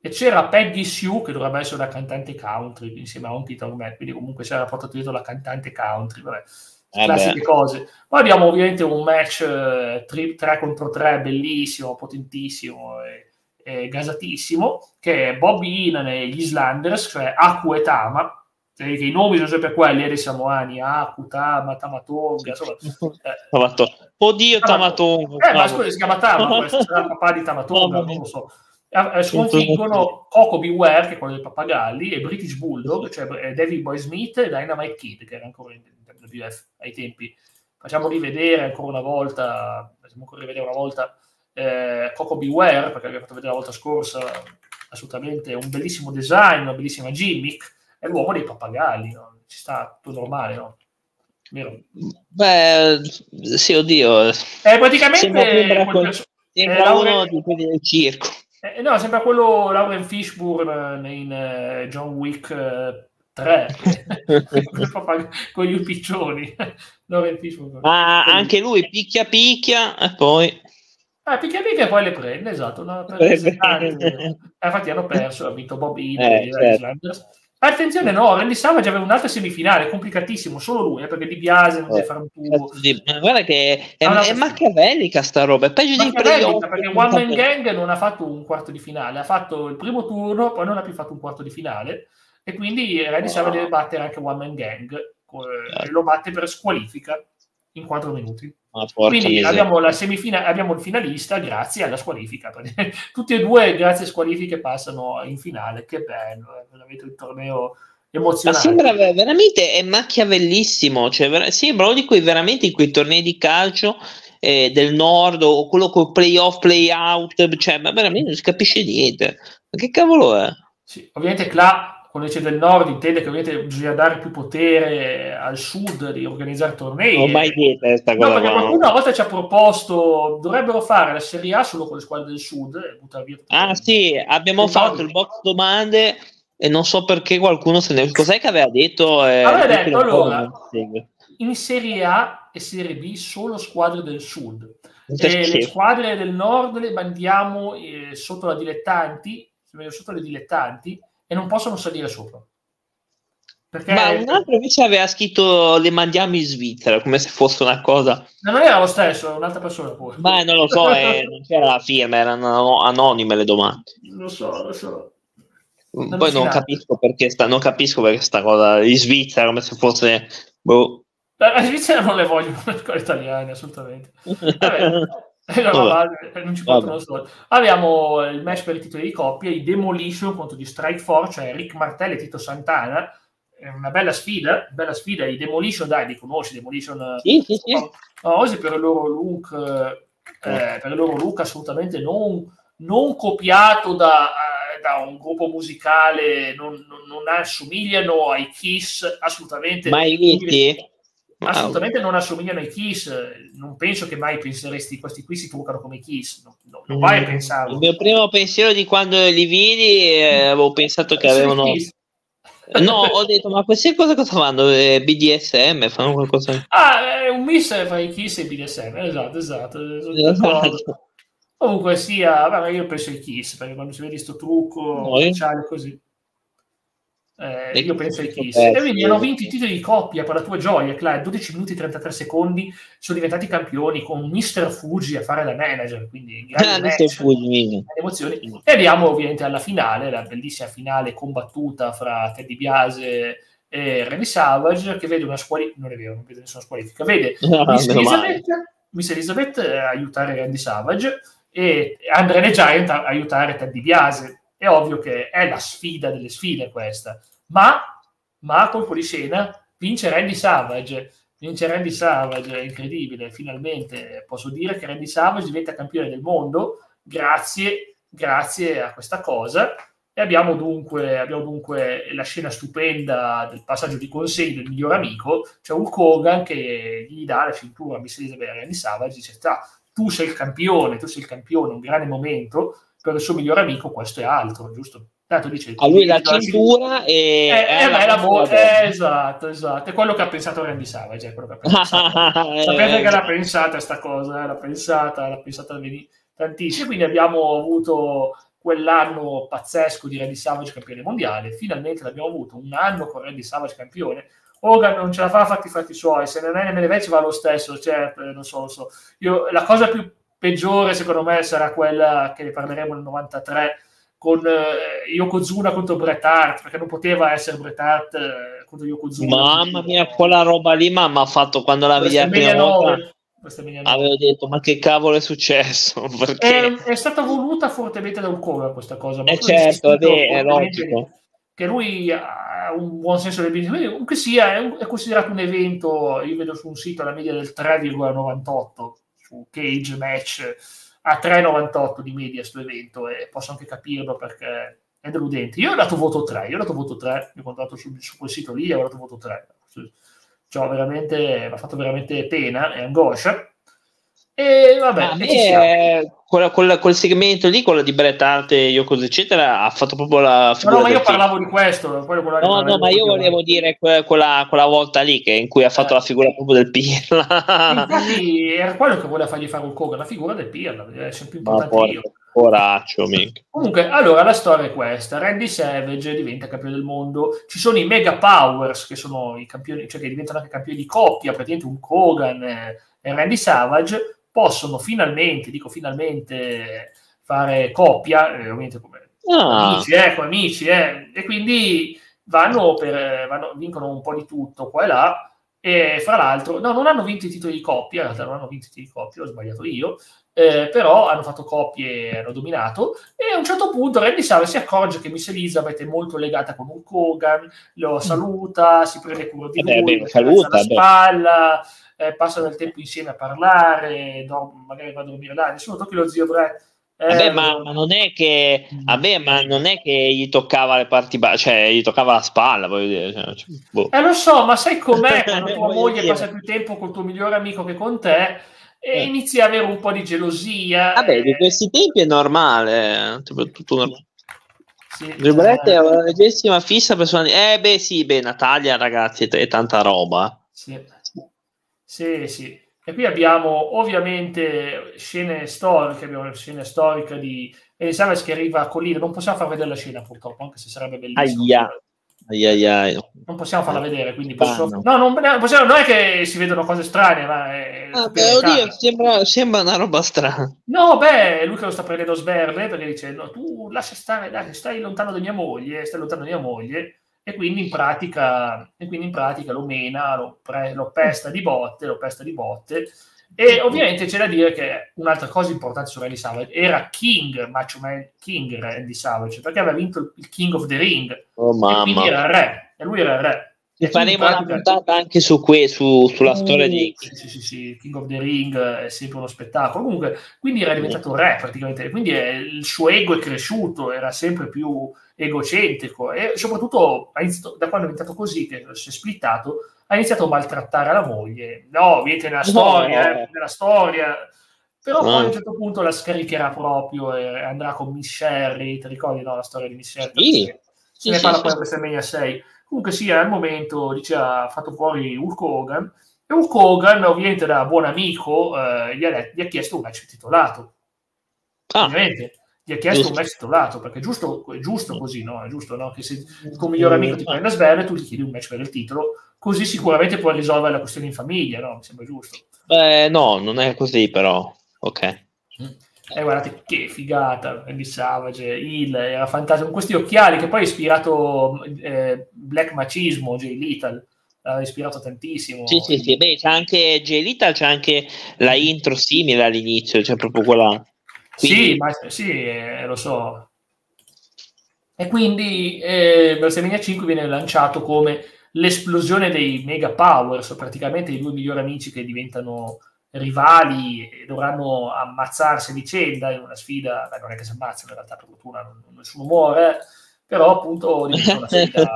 E c'era Peggy Sue, che dovrebbe essere una cantante country insieme a Honky Tonk Man, quindi comunque c'era portato dietro la cantante country, vabbè, eh classiche beh. cose. Poi abbiamo ovviamente un match eh, 3 contro 3 bellissimo, potentissimo e, e gasatissimo, che è Bobby Heenan e gli Islanders, cioè Aku e Tama, che i nomi sono sempre quelli, Eri Samoani, Aku, Tama, Tamatonga, insomma. Eh. Oddio, Tamatonga. Eh, ma scusa, si chiama Tama, sarà il papà di Tamatonga, non lo so. Eh, sconfiggono Coco Beware, che è quello dei pappagalli, e British Bulldog, cioè eh, David Boy Smith e Dynamite Kid, che era ancora in WF ai tempi. Facciamo rivedere ancora una volta, facciamo ancora rivedere una volta eh, Coco Beware, perché l'abbiamo fatto vedere la volta scorsa, assolutamente un bellissimo design, una bellissima gimmick, è l'uomo dei pappagalli, no? ci sta tutto normale, no? Vero? Beh, sì, oddio. È praticamente... Sembra, quel, sembra uno di quelli del circo. Eh, no, sembra quello Lauren Fishburne in uh, John Wick uh, 3 con gli piccioni. Lauren Fishburne. Ma anche lui picchia picchia e poi... Ah, picchia picchia e poi le prende, esatto. No, per eh, infatti hanno perso, ha vinto Bob Heenan, eh, certo. Attenzione, no, Randy Savage aveva un'altra semifinale, complicatissimo, solo lui, eh, perché Di Biase non deve fare un tubo. Guarda che è, è machiavellica sta roba, è peggio di playoff. Perché One Man Gang non ha fatto un quarto di finale, ha fatto il primo turno, poi non ha più fatto un quarto di finale, e quindi Randy oh. Savage deve battere anche One Man Gang, eh, lo batte per squalifica in quattro minuti. Quindi abbiamo la semifinale, abbiamo il finalista grazie alla squalifica. Tutti e due, grazie a squalifiche, passano in finale. Che bello, è veramente un torneo emozionante. Ma sembra veramente è machiavellissimo. Cioè, sembra uno di quei veramente in quei tornei di calcio eh, del nord o quello con playoff, playout. Cioè, ma veramente non si capisce niente. Ma che cavolo è? Sì, ovviamente Cla quando dice del nord intende che ovviamente bisogna dare più potere al sud di organizzare tornei. Non mai detto questa cosa. No, perché qualcuno una volta ci ha proposto dovrebbero fare la Serie A solo con le squadre del sud. ah sì, abbiamo fatto il box domande e non so perché qualcuno se ne... Cos'è che aveva detto? Eh, aveva detto allora, in Serie A e Serie B solo squadre del sud. E le squadre del nord le mandiamo eh, sotto la dilettanti, sotto le dilettanti e non possono salire sopra. Perché... Ma un altro invece aveva scritto le mandiamo in Svizzera come se fosse una cosa. Ma non era lo stesso, un'altra persona pure. Ma non lo so, eh, non c'era la firma, erano anonime le domande. Lo so, lo so. Non Poi non capisco, perché sta, non capisco perché sta cosa in Svizzera come se fosse. Boh. La Svizzera non le vogliono le scuole italiane, assolutamente. Vabbè. non ci Abbiamo il match per i titoli di coppia, i Demolition contro gli Strike Force, cioè Rick Martelli e Tito Santana. È una bella sfida, bella sfida. I Demolition, dai, li conosci, Demolition sì, sì, sì. famosi per il loro look, eh, per il loro look assolutamente non, non copiato da, eh, da, un gruppo musicale, non, non, non, assomigliano ai Kiss, assolutamente. Mai visti? Assolutamente non assomigliano ai Kiss. Non penso che mai penseresti questi qui si truccano come Kiss. No, no, non vai a mm. pensarlo. Il mio primo pensiero di quando li vidi eh, avevo pensato che avevano. No, ho detto, ma queste cose cosa fanno? Eh, BDSM fanno qualcosa? Ah, è un mix fra i Kiss e BDSM, esatto, esatto. esatto. Comunque sia, vabbè, io penso ai Kiss, perché quando si vede questo trucco no, ufficiale così. Eh, io penso ai Kiss. E quindi hanno vinto i titoli di coppia per la tua gioia, Clyde. 12 minuti e 33 secondi sono diventati campioni con Mr. Fuji a fare da manager. Quindi grandi ah, Fuji, emozioni. E abbiamo ovviamente alla finale, la bellissima finale combattuta fra Teddy Biase e Randy Savage, che vede una squalifica. Non è vero, non vede nessuna squalifica. Vede no, Miss, Elizabeth, Miss Elizabeth eh, aiutare Randy Savage e Andre the Giant aiutare Teddy Biase. È ovvio che è la sfida delle sfide questa ma, ma colpo di scena vince Randy Savage. Vince Randy Savage, è incredibile, finalmente posso dire che Randy Savage diventa campione del mondo grazie, grazie a questa cosa. E abbiamo dunque, abbiamo dunque la scena stupenda del passaggio di consegno del miglior amico, cioè Hulk Hogan che gli dà la cintura a Miss Elizabeth Randy Savage, dice, tu sei il campione, tu sei il campione, un grande momento, per il suo miglior amico questo è altro, giusto? Tanto dice, a lui la cintura e... Eh, eh, beh, la mo- eh, esatto, esatto. È quello che ha pensato Randy Savage, è quello che ha pensato. Sapete che l'ha pensata sta cosa, eh? l'ha pensata, l'ha pensata tantissimo. Quindi abbiamo avuto quell'anno pazzesco di Randy Savage campione mondiale. Finalmente l'abbiamo avuto, un anno con Randy Savage campione. Hogan non ce la fa fatti i fatti suoi, se non è nemmeno invece va lo stesso, certo, non so, so. Io, la cosa più peggiore secondo me sarà quella che ne parleremo nel 93 con eh, Yokozuna contro Bret Hart, perché non poteva essere Bret Hart eh, contro Yokozuna. Mamma mia, quella roba lì mi ha fatto quando la vedi la prima volta. Avevo detto, ma che cavolo è successo? È, è, stata voluta fortemente da Ulcova questa cosa. Ma eh certo, beh, è logico. Che lui ha un buon senso del business. Comunque sia, è, un, è, considerato un evento, io vedo su un sito la media del 3,98 su Cage Match a 3,98 di media questo evento e posso anche capirlo perché è deludente. Io ho dato voto 3, io ho dato voto 3, mi ho contato su, su, quel sito lì ho dato voto 3. Cioè, mi ha fatto veramente pena e angoscia. E vabbè, a me, quella, quella, quel segmento lì, quello di Bret Hart e Yoko eccetera, ha fatto proprio la figura. No, no ma io parlavo di questo. no, no, ma io volevo dire quella, quella, volta lì che, in cui ha fatto eh. la figura proprio del Pirla. Infatti, era quello che voleva fargli fare un cover, la figura del Pirla, è sempre importante io. Poraccio, mica. Comunque, allora la storia è questa: Randy Savage diventa campione del mondo. Ci sono i Mega Powers, che sono i campioni, cioè che diventano anche campioni di coppia, praticamente un Kogan e Randy Savage possono finalmente, dico finalmente, fare coppia, eh, ovviamente come ah. amici, eh, come amici, eh, e quindi vanno per, vanno, vincono un po' di tutto qua e là. E fra l'altro, no, non hanno vinto i titoli di coppia, in realtà non hanno vinto i titoli di coppia, ho sbagliato io, eh, però hanno fatto coppie hanno dominato. A un certo punto Randy Savage si accorge che Miss Elizabeth è molto legata con un Kogan, lo mm. saluta, si prende cura di lui, beh, saluta, la spalla, eh, passano del tempo insieme a parlare, no, magari va a dormire là, nessuno tocchi lo zio Brett Vabbè, eh, ma, ma, non è che, vabbè, ma non è che gli toccava le parti basse, cioè gli toccava la spalla, voglio dire. Cioè, cioè boh. Eh, lo so, ma sai com'è quando tua moglie passa più tempo col tuo migliore amico che con te e eh. inizi a avere un po' di gelosia. Vabbè, eh... di questi tempi è normale, eh, tutto normale. Sì, è una leggessima fissa personale. Eh, beh, sì, beh, Natalia, ragazzi, è, tanta roba. Sì, sì, sì. E qui abbiamo ovviamente scene storiche, abbiamo scene storiche di Elisabeth che arriva a Collina, non possiamo far vedere la scena purtroppo, anche se sarebbe bellissimo. Aia. Ai ai ai. Non possiamo farla vedere, quindi posso... no, non, possiamo... non, è che si vedono cose strane, ma è... Ah, beh, oddio, sembra, sembra, una roba strana. No, beh, lui che lo sta prendendo sberle perché dice, no, tu lascia stare, dai, stai lontano da mia moglie, stai lontano da mia moglie, e quindi in pratica, e quindi in pratica lo mena, lo, pre, lo, pesta di botte, lo pesta di botte. E ovviamente c'è da dire che un'altra cosa importante su Randy Savage era King, Macho Man King Randy Savage, perché aveva vinto il King of the Ring. Oh, mamma. E quindi era il re, e lui era il re. E faremo una puntata anche su que, su, sulla uh, storia di sì, sì, sì, sì, King of the Ring è sempre uno spettacolo. Comunque, quindi era diventato re praticamente, quindi è, il suo ego è cresciuto, era sempre più egocentrico e soprattutto da quando è diventato così, che si è splittato, ha iniziato a maltrattare la moglie. No, vedete nella storia, no. eh, nella storia. Però poi a un certo punto la scaricherà proprio e andrà con Miss Sherry, ti ricordi no, la storia di Miss Sherry? Sì. Se sì, ne parla sì, poi sì. a WrestleMania 6. Comunque sì, al momento dice, ha fatto fuori Hulk Hogan e Hulk Hogan, ovviamente da buon amico, eh, gli, ha, gli, ha, chiesto un match titolato. Ah. Ovviamente gli ha chiesto un match titolato perché è giusto, è giusto così, no? È giusto no? che se il tuo migliore amico ti prende a sberle, tu gli chiedi un match per il titolo, così sicuramente puoi risolvere la questione in famiglia, no? Mi sembra giusto. Beh, no, non è così, però. Ok. Mm. Eh, guardate che figata, Andy Savage, il era fantastico, con questi occhiali che poi ha ispirato eh, Black Macismo, Jay Little, ha ispirato tantissimo. Sì, sì, sì, beh, c'è anche Jay Little, c'è anche la intro simile all'inizio, c'è proprio quella quindi... Sì, ma, sì eh, lo so. E quindi eh, WrestleMania 5 viene lanciato come l'esplosione dei mega powers, praticamente i due migliori amici che diventano rivali e dovranno ammazzarsi a vicenda in una sfida, beh, non è che si ammazzano in realtà per fortuna non, nessuno muore, però appunto diventa una sfida,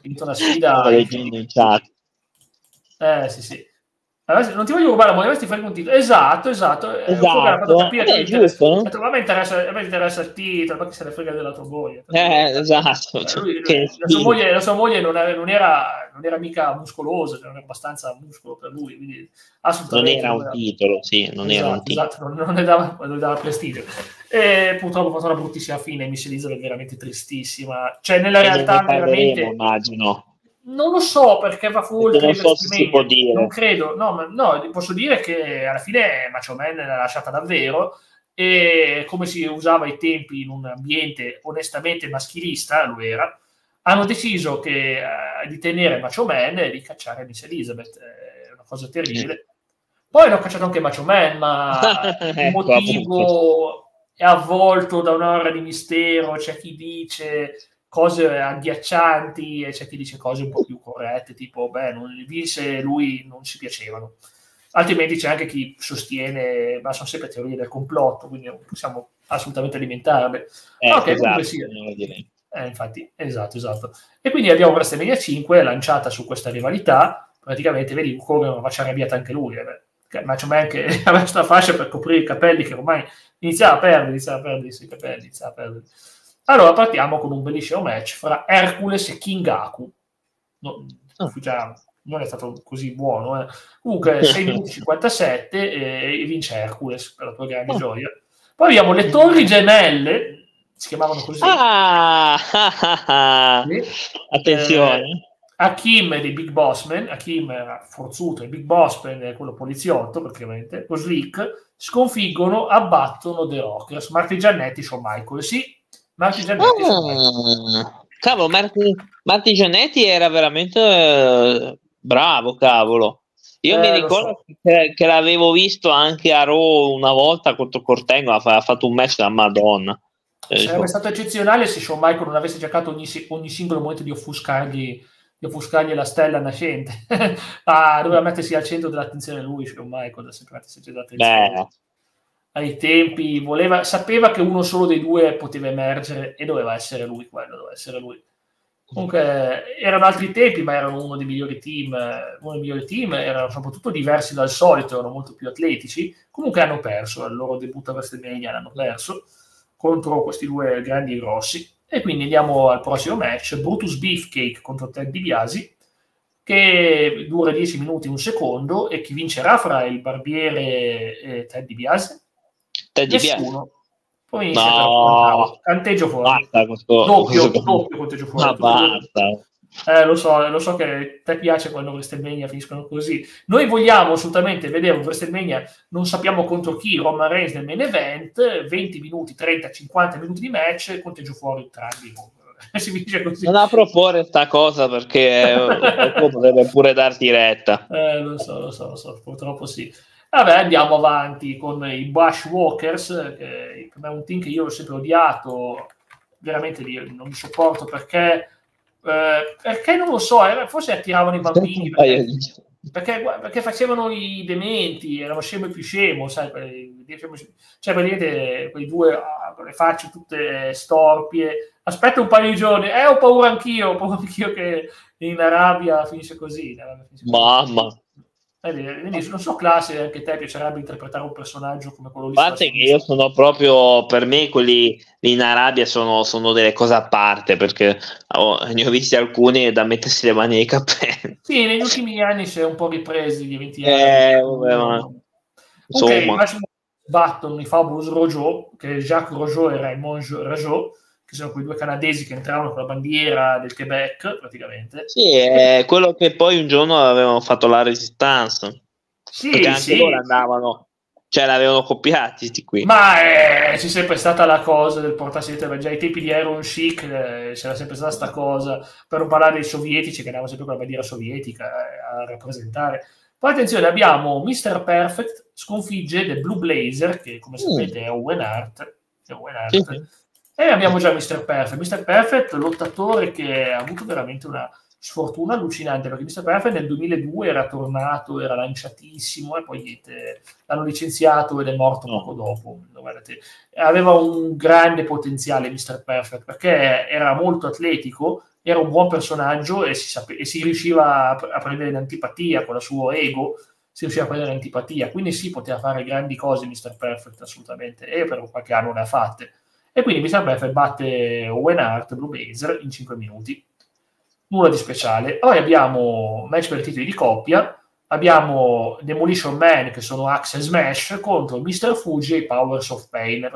diventa una sfida eh sì sì non ti voglio rubare la moglie, ti fai un titolo. Esatto, esatto. Eh, esatto. Capire, eh, giusto. Detto, ma a me interessa, a me interessa il titolo, ma che se ne frega della tua moglie. Eh, esatto. Eh, lui, la, sua moglie, la, sua moglie, non, era, non, era, non era mica muscolosa, cioè non era abbastanza muscolo per lui, quindi assolutamente. Non era un titolo, sì, non esatto, era un esatto, titolo. Esatto, non, non, ne dava, non ne dava prestigio. E purtroppo ha fatto una bruttissima fine, Miss Elizabeth è veramente tristissima. Cioè, nella realtà, veramente... immagino non lo so perché va fuori non so se si può dire. Non credo, no, ma, no, posso dire che alla fine Macho Man l'ha lasciata davvero e come si usava ai tempi in un ambiente onestamente maschilista, lo era, hanno deciso che, uh, di tenere Macho Man e di cacciare Miss Elizabeth. È una cosa terribile. Poi hanno cacciato anche Macho Man, ma il ecco, motivo è avvolto da un'ora di mistero. C'è chi dice cose agghiaccianti e c'è chi dice cose un po' più corrette, tipo, beh, non, Vince e lui non si piacevano. Altrimenti c'è anche chi sostiene, ma sono sempre teorie del complotto, quindi non possiamo assolutamente alimentarle. Eh, no, esatto, sì. eh, infatti, esatto, esatto. E quindi abbiamo WrestleMania 5 lanciata su questa rivalità, praticamente, vedi, come faccia arrabbiata anche lui, eh, Macho Man che aveva questa fascia per coprire i capelli che ormai iniziava a perdere, iniziava a perdere i capelli, iniziava a perdere. Allora partiamo con un bellissimo match fra Hercules e Kingaku. No, oh. già, non è stato così buono. Eh. Comunque 6 minuti 57 e, e, vince Hercules per la tua grande oh. gioia. Poi abbiamo le torri gemelle, si chiamavano così. Ah, sì. attenzione. Eh, Hakim dei Big Bossman, Hakim era forzuto, il Big Bossman è quello poliziotto praticamente, con Slick, sconfiggono, abbattono The Rockers, Marti Giannetti, Shawn Michaels, sì, Marti Giannetti, oh. Cavolo, Marti, Marti Giannetti era veramente eh, bravo, cavolo. Io eh, mi ricordo so. che, che, l'avevo visto anche a Raw una volta contro Cortengo, ha, ha fatto un match da Madonna. Eh, Sarebbe stato eccezionale se Shawn Michael non avesse cercato ogni, ogni singolo momento di offuscargli di offuscargli la stella nascente. ah, doveva mettersi al centro dell'attenzione lui, Shawn Michael, sempre mettersi al centro dell'attenzione. Ai tempi voleva, sapeva che uno solo dei due poteva emergere e doveva essere lui quello, doveva essere lui. Comunque erano altri tempi, ma erano uno dei migliori team, uno dei migliori team, erano soprattutto diversi dal solito, erano molto più atletici. Comunque hanno perso, il loro debutto a WrestleMania l'hanno perso contro questi due grandi e grossi. E quindi andiamo al prossimo match, Brutus Beefcake contro Ted DiBiase, che dura 10 minuti e un secondo, e chi vincerà fra il barbiere e Ted DiBiase? Ted DiBiase. Poi no. Canteggio fuori. Basta, questo, doppio, questo... doppio conteggio fuori. Ma basta. Eh, lo so, lo so che a te piace quando WrestleMania finiscono così. Noi vogliamo assolutamente vedere un WrestleMania, non sappiamo contro chi, Roman Reigns nel main event, 20 minuti, 30, 50 minuti di match, conteggio fuori entrambi. si dice così. Non a proporre sta cosa perché qualcuno potrebbe pure darti retta. Eh, lo so, lo so, lo so, purtroppo sì. Vabbè, andiamo avanti con i Bushwalkers, che per me è un team che io ho sempre odiato, veramente non mi sopporto perché eh, perché non lo so, eh, forse attiravano i bambini perché, perché, perché, facevano i dementi, erano scemo e più scemo, sai, cioè praticamente quei due ah, con le facce tutte storpie. Aspetta un paio di giorni, eh, ho paura anch'io, ho paura anch'io che in Arabia finisce così. Mamma. Quindi non so classe anche te piacerebbe interpretare un personaggio come quello. A parte che io sono proprio, per me quelli in Arabia sono, sono delle cose a parte perché oh, ne ho visti alcuni da mettersi le mani nei capelli. Sì, negli ultimi anni si è un po' ripresi gli eventi. Eh, vabbè, ma... Insomma. Okay, battono i Fabulous Rojo, che Jacques Rojo e Raymond Rojo che sono quei due canadesi che entravano con la bandiera del Quebec, praticamente. Sì, è quello che poi un giorno avevano fatto la Resistance. Sì, Perché anche sì. loro andavano, cioè l'avevano copiati sti qui. Ma eh, c'è sempre stata la cosa del portasete, già ai tempi di Iron Chic eh, c'era sempre stata questa cosa, per non parlare dei sovietici che andavano sempre con la bandiera sovietica eh, a rappresentare. Poi attenzione, abbiamo Mr. Perfect sconfigge The Blue Blazer, che come mm. sapete è Owen Hart, è Owen Hart. Sì e abbiamo già Mr. Perfect. Mr. Perfect, lottatore che ha avuto veramente una sfortuna allucinante, perché Mr. Perfect nel 2002 era tornato, era lanciatissimo e poi niente, l'hanno licenziato ed è morto poco dopo. Guardate. Aveva un grande potenziale Mr. Perfect, perché era molto atletico, era un buon personaggio e si, sape- e si riusciva a, a prendere l'antipatia con il suo ego, si riusciva a prendere l'antipatia, quindi sì, poteva fare grandi cose Mr. Perfect, assolutamente, e per qualche anno ne ha fatte e quindi Mr. Perfect batte Owen Hart, Blue Blazer, in 5 minuti. Nulla di speciale. Poi abbiamo match per titoli di coppia, abbiamo Demolition Man che sono Axe Smash contro Mr. Fuji e Powers of Pain,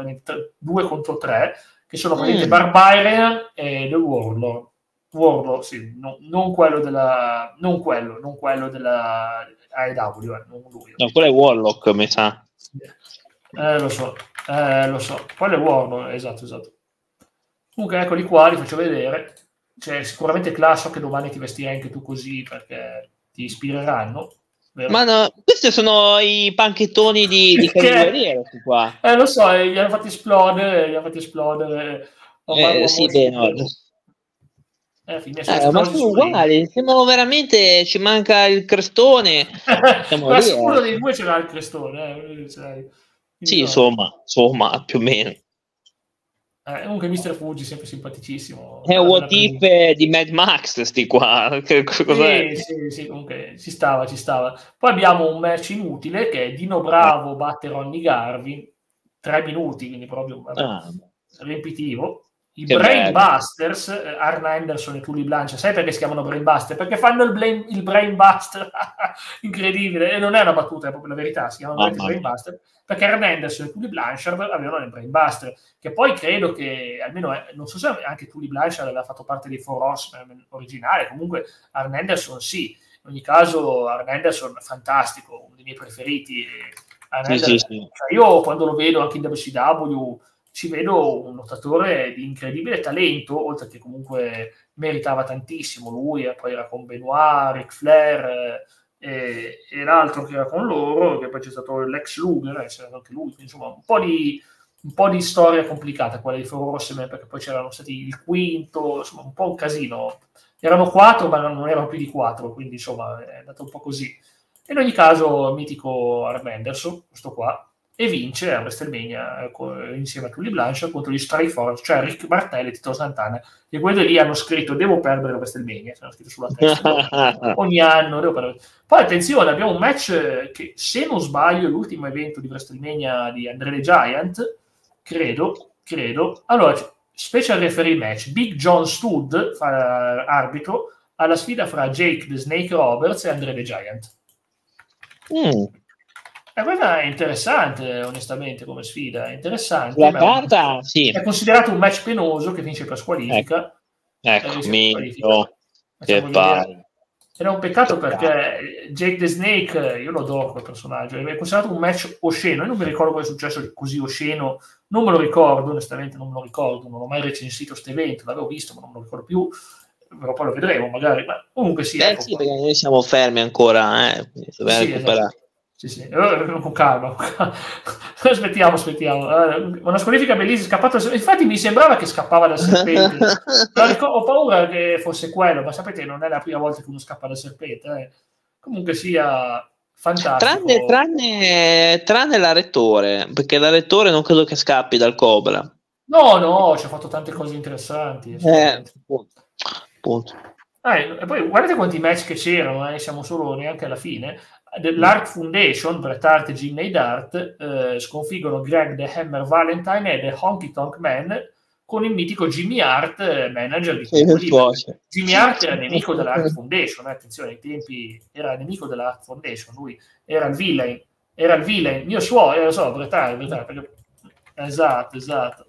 2 contro 3, che sono praticamente mm. Barbarian e The Warlord. Warlord, sì, no, non quello della non quello, non quello della AEW, eh, non lui. No, quello è Warlock, mi sa. Eh, lo so. Eh, lo so, quello è Warner, esatto, esatto. Comunque eccoli qua, li faccio vedere. Cioè, sicuramente classo che domani ti vestirai anche tu così perché ti ispireranno. Vero? Ma no, questi sono i panchettoni di, di che... qua. Eh, lo so, eh, li hanno fatti esplodere, li hanno fatti esplodere. eh, sì, beh, no. Eh, eh, ma sono uguali, sembrano veramente, ci manca il crestone. ma sicuro dei due c'era il crestone. Eh, cioè, sì, insomma, insomma, più o meno. Eh, comunque Mr. Fuji sempre simpaticissimo. È un what if di Mad Max, sti qua. Che, sì, sì, sì, comunque ci stava, ci stava. Poi abbiamo un match inutile che è Dino Bravo batte Ronny Garvin, tre minuti, quindi proprio vabbè, ah. riempitivo. I Brainbusters, eh, Arna Anderson e Tully Blanchard, sai perché si chiamano Brainbuster? Perché fanno il, blame, il Brainbuster, incredibile, e non è una battuta, è proprio la verità, si chiamano oh, Brainbuster, perché Arna Anderson e Tully Blanchard avevano il Brainbuster, che poi credo che, almeno, eh, non so se anche Tully Blanchard aveva fatto parte dei Four Horsemen originale, comunque Arna Anderson sì, in ogni caso Arna Anderson fantastico, uno dei miei preferiti, sì, sì, sì. Cioè io quando lo vedo anche in WCW ci vedo un lottatore di incredibile talento, oltre che comunque meritava tantissimo lui, e poi era con Benoit, Ric Flair eh, e, l'altro che era con loro, che poi c'è stato l'ex Luger, eh, c'era anche lui, insomma un po' di, un po' di storia complicata quella di Foro Rossime, perché poi c'erano stati il quinto, insomma un po' un casino. Erano quattro, ma non erano più di quattro, quindi insomma è andato un po' così. In ogni caso, mitico Arm Anderson, questo qua, e vince a WrestleMania eh, insieme a Tully Blanchard contro gli Strikeforce, cioè Rick Martelli e Tito Santana, che quelli lì hanno scritto devo perdere WrestleMania, hanno scritto sulla testa, ogni anno devo perdere. Poi attenzione, abbiamo un match che se non sbaglio è l'ultimo evento di WrestleMania di Andre the Giant, credo, credo. Allora, special referee match, Big John Stud fa arbitro alla sfida fra Jake the Snake Roberts e Andre the Giant. Mm. E questa è interessante, onestamente, come sfida. È interessante. La carta, sì. È considerato un match penoso che finisce per squalifica. Ecco, ecco mito, che palle. È un peccato perché Jake the Snake, io lo adoro quel personaggio, è considerato un match osceno. Io non mi ricordo cosa è successo così osceno, non me lo ricordo, onestamente non me lo ricordo, non ho mai recensito questo evento, l'avevo visto ma non me lo ricordo più, però poi lo vedremo magari. Ma comunque sì. Eh, ecco sì, perché noi siamo fermi ancora, eh, sì, esatto. Sì, sì, eh, con calma. aspettiamo, aspettiamo. Eh, una squalifica bellissima, scappato. Infatti mi sembrava che scappava dal serpente. ho paura che fosse quello, ma sapete, non è la prima volta che uno scappa dal serpente. Eh. Comunque sia fantastico. Tranne, tranne, tranne la rettore, perché la rettore non credo che scappi dal Cobra. No, no, ci ha fatto tante cose interessanti. Eh, punto. punto. Eh, e poi guardate quanti match che c'erano, eh, siamo solo neanche alla fine dell'Art Foundation, Bret Hart e Jimmy Dart, eh, sconfiggono Greg The Hammer Valentine e The Honky Tonk Man con il mitico Jimmy Hart, eh, manager di sì, Jimmy Hart era nemico dell'Art Foundation, eh, attenzione, ai tempi era nemico dell'Art Foundation, lui era il villain, era il villain, mio suo, eh, lo so, Bret Hart, Bret Hart perché... esatto, esatto.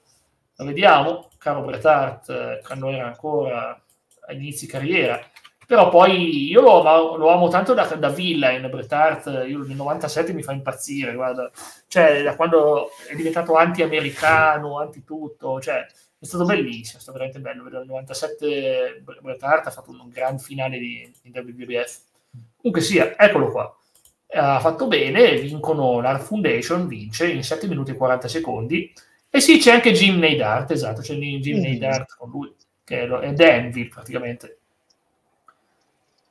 Lo vediamo, caro Bret Hart, eh, quando era ancora agli inizi carriera, però poi io lo amo, lo amo tanto da, da villain, Bret Hart, io nel 97 mi fa impazzire, guarda, cioè da quando è diventato anti-americano, anti-tutto, cioè è stato bellissimo, è stato veramente bello, nel 97 Bret Hart ha fatto un gran finale di, di WWF. Comunque sia, eccolo qua, ha fatto bene, vincono l'Art Foundation, vince in 7 minuti e 40 secondi, e sì, c'è anche Jim Neidhart, esatto, c'è Jim mm. Neidhart con lui, che è Danville praticamente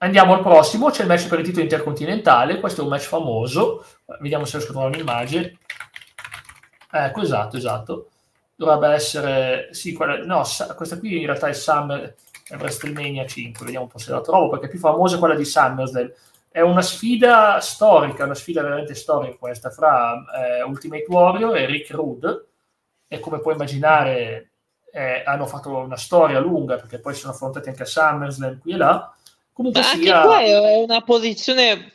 Andiamo al prossimo, c'è il match per il titolo intercontinentale, questo è un match famoso, vediamo se riesco a trovare un'immagine. Ecco, esatto, esatto. Dovrebbe essere, sì, quella, no, questa qui in realtà è Summer, è WrestleMania 5, vediamo un po' se la trovo, perché è più famosa quella di SummerSdale. È una sfida storica, una sfida veramente storica questa, fra eh, Ultimate Warrior e Rick Rude, e come puoi immaginare eh, hanno fatto una storia lunga, perché poi sono affrontati anche a SummerSlam qui e là, Comunque Ma sia... anche qua è una posizione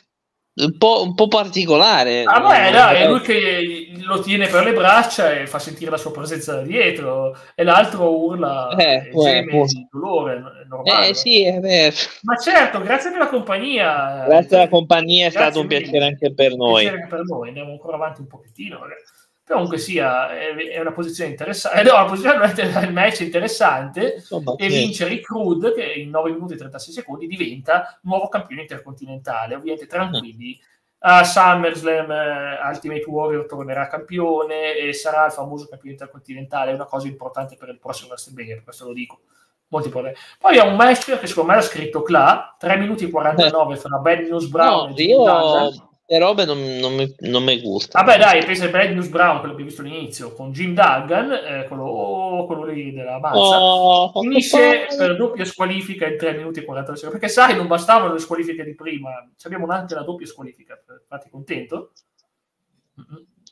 un po', un po particolare. Ah, beh, dai, è lui che lo tiene per le braccia e fa sentire la sua presenza da dietro, e l'altro urla eh, e geme di dolore. Normale. Eh, sì. Ma certo, grazie per la compagnia. Grazie alla compagnia, è stato un piacere anche per noi. Piacere per noi, andiamo ancora avanti un pochettino. Ragazzi comunque sia è, è una posizione interessante no, la posizione del match interessante Insomma, e vince Rick Rude che in 9 minuti e 36 secondi diventa nuovo campione intercontinentale. Ovviamente tranquilli. A SummerSlam uh, Ultimate Warrior tornerà campione e sarà il famoso campione intercontinentale è una cosa importante per il prossimo WrestleMania per questo lo dico. Molto importante poi ha un match che secondo me l'ha scritto Cla 3 minuti e 49 fra Bad News Brown no, e io... le robe non, non, mi, non mi gustano. Vabbè, dai, pensa a Brad News Brown, quello che abbiamo visto all'inizio, con Jim Duggan, eh, quello, oh, quello lì della mazza, oh, finisce oh, per doppia squalifica in 3 minuti e 40 secondi. Perché sai, non bastavano le squalifiche di prima, abbiamo anche la doppia squalifica. Infatti, contento?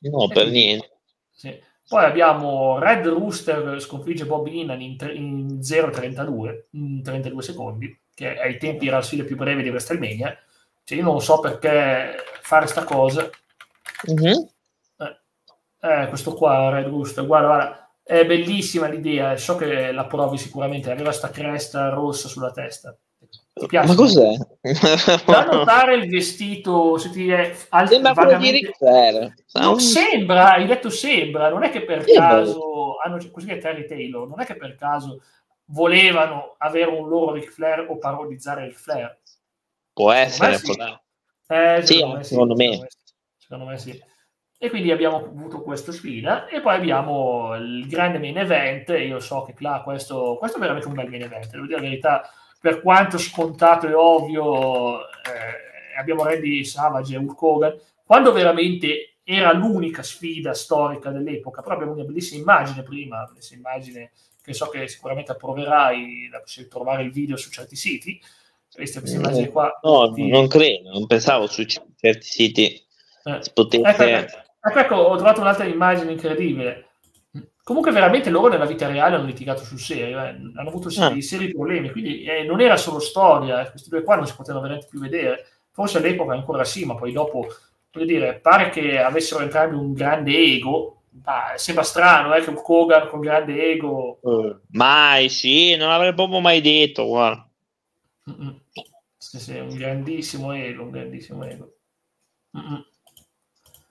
No, per niente. Sì. Poi abbiamo Red Rooster sconfigge Bob Innan in, in 0,32 in 32 secondi, che ai tempi era la sfida più breve di WrestleMania. Cioè, io non so perché fare sta cosa. Mm-hmm. Eh, questo qua, Red Rooster, guarda, guarda, è bellissima l'idea, so che la provi sicuramente, aveva sta cresta rossa sulla testa. Ti piace? Ma cos'è? Da notare il vestito, se ti è al- sembra vagamente... no, sembra, hai detto sembra, non è che per sì, caso hanno così è Terry Taylor, non è che per caso volevano avere un loro Ric Flair o parodizzare Ric Flair. Può essere, sì. può eh, sì, secondo, me, secondo, me. secondo me sì. E quindi abbiamo avuto questa sfida e poi abbiamo il grande main event. Io so che là questo, questo è veramente un bel main event, devo dire la verità per quanto scontato e ovvio, eh, abbiamo Randy Savage e Hulk Hogan, quando veramente era l'unica sfida storica dell'epoca, però abbiamo una bellissima immagine prima, bellissima immagine che so che sicuramente approverai, possiamo trovare il video su certi siti, questa, questa immagine qua. No, ti... non credo, non pensavo su certi siti eh. potesse... Ecco, ecco, ecco, ho trovato un'altra immagine incredibile Comunque veramente loro nella vita reale hanno litigato sul serio, eh. hanno avuto seri, ah. seri problemi, quindi eh, non era solo storia, eh. questi due qua non si potevano veramente più vedere, forse all'epoca ancora sì, ma poi dopo, voglio dire, pare che avessero entrambi un grande ego, ah, sembra strano eh, che un Kogan con grande ego... Uh, mai, sì, non l'avrei proprio mai detto, guarda. Sì, sì, un grandissimo ego, un grandissimo ego. Mm-mm.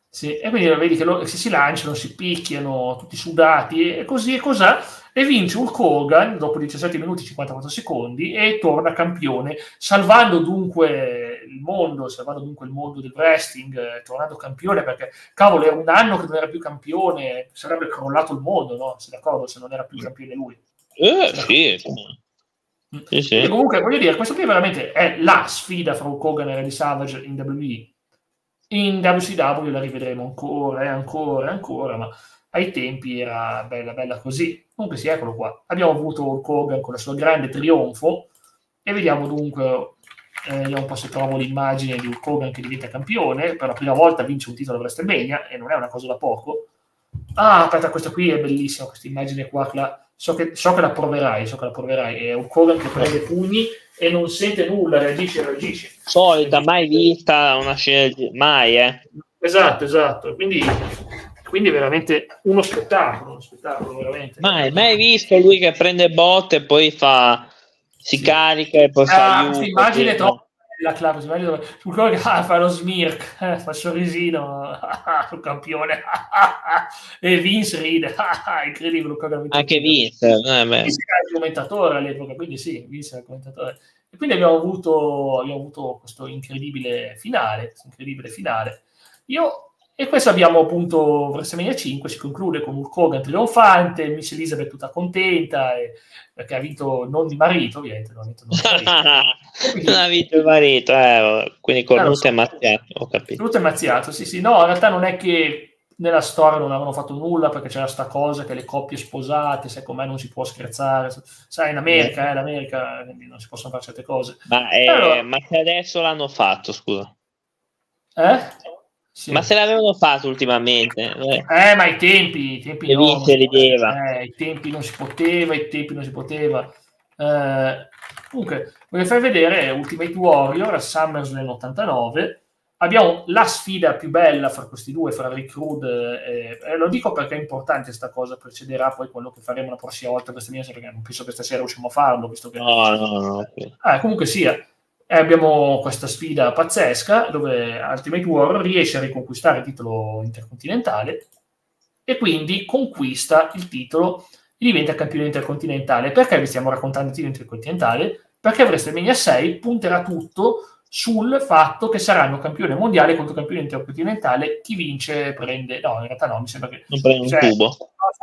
Sì, e quindi vedi che loro, si, si lanciano, si picchiano, tutti sudati e così e così, e vince Hulk Hogan dopo 17 minuti e 54 secondi e torna campione, salvando dunque il mondo, salvando dunque il mondo del wrestling, eh, tornando campione perché, cavolo, era un anno che non era più campione, sarebbe crollato il mondo, no? Sei d'accordo se non era più campione lui? Eh, sì. Sì, sì. comunque, voglio dire, questo qui veramente è la sfida fra Hulk Hogan e Randy Savage in WWE in WCW la rivedremo ancora e ancora e ancora, ma ai tempi era bella bella così. Comunque sì, eccolo qua. Abbiamo avuto Hulk Hogan con il suo grande trionfo e vediamo dunque, eh, vediamo un po' se trovo l'immagine di Hulk Hogan che diventa campione, per la prima volta vince un titolo a WrestleMania e non è una cosa da poco. Ah, aspetta, questa qui è bellissima, questa immagine qua, la, so, che, so, che, la proverai, so che la proverai, è Hulk Hogan che prende pugni e non sente nulla, reagisce, reagisce. Solita, mai vista una scena, mai, eh. Esatto, esatto. Quindi, quindi veramente uno spettacolo, uno spettacolo veramente. Mai, mai visto lui che prende botte e poi fa, si sì. carica e poi ah, fa aiuto. Immagine troppo la club, sul quello che ah, fa lo smirk, eh, fa il sorrisino sul campione e Vince ride, incredibile. Anche Vince, eh, Vince era il commentatore all'epoca, quindi sì, Vince era il commentatore. E quindi abbiamo avuto, abbiamo avuto questo incredibile finale, questo incredibile finale. Io e questo abbiamo appunto WrestleMania 5, si conclude con Hulk Hogan trionfante, Miss Elizabeth tutta contenta, e, perché ha vinto non di marito, ovviamente, non ha vinto, non marito. quindi, non ha vinto il marito, eh, quindi cornuto so, e mazziato, ho capito. Cornuto e mazziato, sì, sì. No, in realtà non è che nella storia non avevano fatto nulla perché c'era sta cosa che le coppie sposate, sai com'è, non si può scherzare. Sai, in America, eh, in America non si possono fare certe cose. Ma, eh, allora, ma se adesso l'hanno fatto, scusa. Eh? Sì. Ma se l'avevano fatto ultimamente? Eh, eh ma i tempi, i tempi no. Eh, i tempi non si poteva, i tempi non si poteva. Eh, comunque, voglio far vedere Ultimate Warrior a SummerSlam 89. Abbiamo la sfida più bella fra questi due, fra Rick Rude e, e lo dico perché è importante questa cosa, precederà poi quello che faremo la prossima volta questa mia perché non penso che stasera riusciamo a farlo, visto che... No, no, no. Okay. Eh, comunque sia, e abbiamo questa sfida pazzesca dove Ultimate War riesce a riconquistare il titolo intercontinentale e quindi conquista il titolo e diventa campione intercontinentale. Perché vi stiamo raccontando il titolo intercontinentale? Perché WrestleMania 6 punterà tutto sul fatto che saranno campione mondiale contro campione intercontinentale. Chi vince prende. No, in realtà no, mi sembra che. Non prende cioè, un tubo.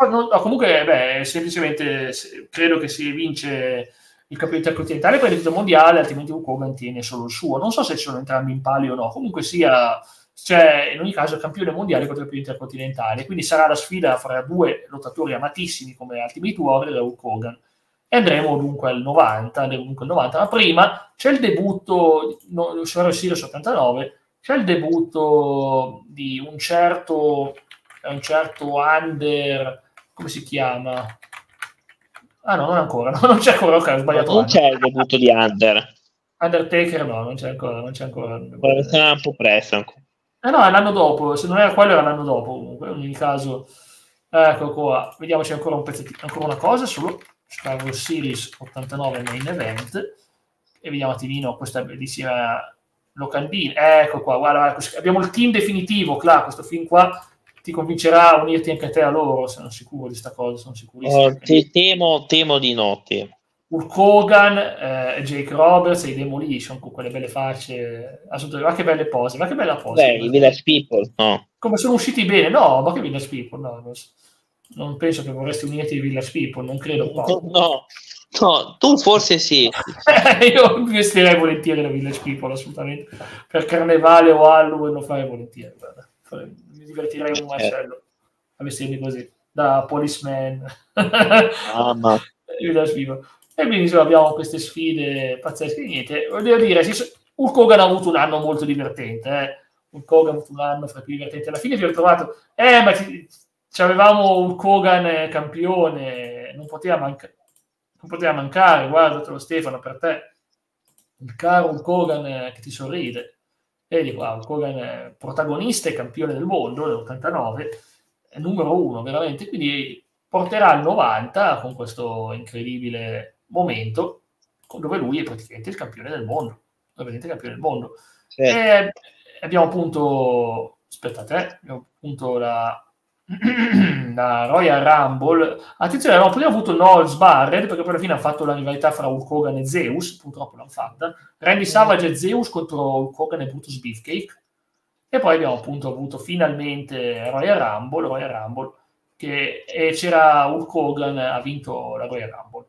No, no, comunque, beh, semplicemente credo che si vince il campione intercontinentale per il titolo mondiale, altrimenti Hulk Hogan tiene solo il suo. Non so se sono entrambi in palio o no, comunque sia, cioè, in ogni caso campione mondiale contro il campione intercontinentale, quindi sarà la sfida fra due lottatori amatissimi come Ultimate Warrior e Hulk Hogan. E andremo dunque al 90, andremo dunque al 90, ma prima c'è il debutto, no, Survivor Series 89, c'è il debutto di un certo un certo Under, come si chiama? Ah no, non ancora, no, non c'è ancora, ok, ho sbagliato. Non c'è il debutto di Under. Undertaker no, non c'è ancora, non c'è ancora. Sarà un po' presto ancora. Eh no, è l'anno dopo, se non era quello era l'anno dopo comunque, in ogni caso. Ecco qua, vediamoci ancora un pezzettino, ancora una cosa sullo Chicago Series 89 main event e vediamo un attimino questa bellissima locandina. Ecco qua, guarda, abbiamo il team definitivo, Cla, questo film qua ti convincerà a unirti anche a te a loro, sono sicuro di questa cosa, sono sicurissimo. Oh, te, temo, temo di no, temo. Hulk Hogan, eh, Jake Roberts e i Demolition con quelle belle facce, assolutamente, ma che belle pose, ma che bella pose. Beh, i Village People, no. Come sono usciti bene, no, ma che Village People, no, non, non penso che vorresti unirti ai Village People, non credo. No, no, no, tu forse sì. Io investirei volentieri da Village People, assolutamente. Per Carnevale o Halloween lo farei volentieri, guarda. Mi divertirei un macello a vestirmi così, da policeman. Ah, ma... People. E quindi insomma, abbiamo queste sfide pazzesche. Niente, devo dire, Hulk Hogan ha avuto un anno molto divertente. Eh. Hulk Hogan ha avuto un anno fra più divertenti. Alla fine vi ho trovato, eh, ma ci, ci avevamo Hulk Hogan campione, non poteva, manca- non poteva mancare. Guardatelo, Stefano, per te, il caro Hulk Hogan che ti sorride. Vedi qua, Hulk Hogan protagonista e campione del mondo nell'89, numero uno, veramente. Quindi porterà al 90 con questo incredibile momento dove lui è praticamente il campione del mondo, ovviamente il campione del mondo. Certo. abbiamo appunto, aspettate, eh, abbiamo appunto la, la Royal Rumble. Attenzione, abbiamo prima avuto Knowles Barrett, perché poi alla fine ha fatto la rivalità fra Hulk Hogan e Zeus, purtroppo l'hanno fatta. Randy Savage e Zeus contro Hulk Hogan e Brutus Beefcake. E poi abbiamo appunto avuto finalmente Royal Rumble, Royal Rumble, che c'era Hulk Hogan ha vinto la Royal Rumble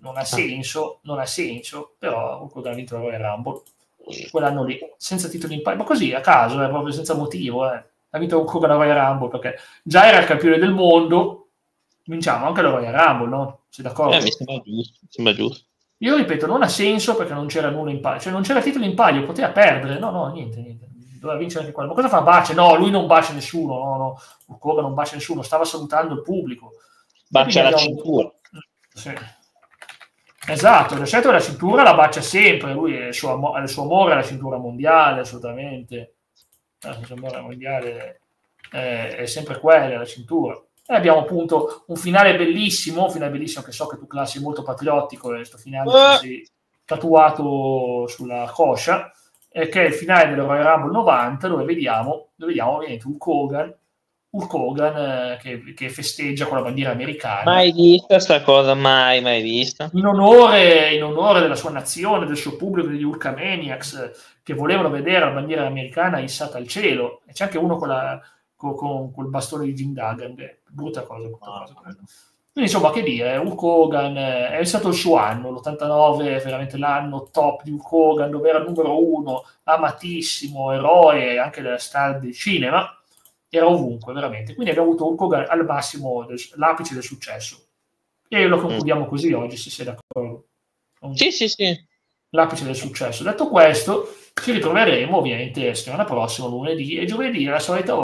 non ha ah. senso, non ha senso, però Hulk Hogan ha vinto la Royal Rumble quell'anno lì, senza titolo in palio, ma così a caso, eh, proprio senza motivo, eh. Ha vinto Hogan la Royal Rumble perché già era il campione del mondo, vinciamo anche la Royal Rumble, no? Sei d'accordo? Eh, mi sembra giusto, sembra giusto. Io ripeto, non ha senso perché non c'era nulla in palio, cioè non c'era titolo in palio, poteva perdere, no, no, niente, niente. Doveva vincere anche quello. Ma cosa fa Bace? No, lui non bacia nessuno, no, no. Hulk Hogan non bacia nessuno, stava salutando il pubblico. Bacia la cintura. Sì. Esatto, il scelto della cintura la bacia sempre, lui è il suo, è il suo amore alla cintura mondiale, assolutamente. Il suo amore mondiale è, è sempre quella, la cintura. E abbiamo appunto un finale bellissimo, un finale bellissimo che so che tu classi molto patriottico, questo finale uh. così tatuato sulla coscia, che è il finale del Royal Rumble 90, dove vediamo, dove vediamo ovviamente un Kogan Hulk Hogan eh, che, che, festeggia con la bandiera americana. Mai vista questa cosa, mai, mai vista. In onore, in onore, della sua nazione, del suo pubblico, degli Hulkamaniacs eh, che volevano vedere la bandiera americana issata al cielo. E c'è anche uno con, la, con, con, il bastone di Jim Duggan, brutta cosa. Brutta cosa Quindi insomma, che dire, Hulk Hogan eh, è stato il suo anno, l'89 è veramente l'anno top di Hulk Hogan, dove era numero uno, amatissimo, eroe anche della star del cinema era ovunque, veramente. Quindi abbiamo avuto Hulk Hogan al massimo del, l'apice del successo. E lo concludiamo mm. così oggi, se sei d'accordo. Sì, sì, sì. L'apice del successo. Detto questo, ci ritroveremo ovviamente settimana prossima, lunedì e giovedì, alla solita ora.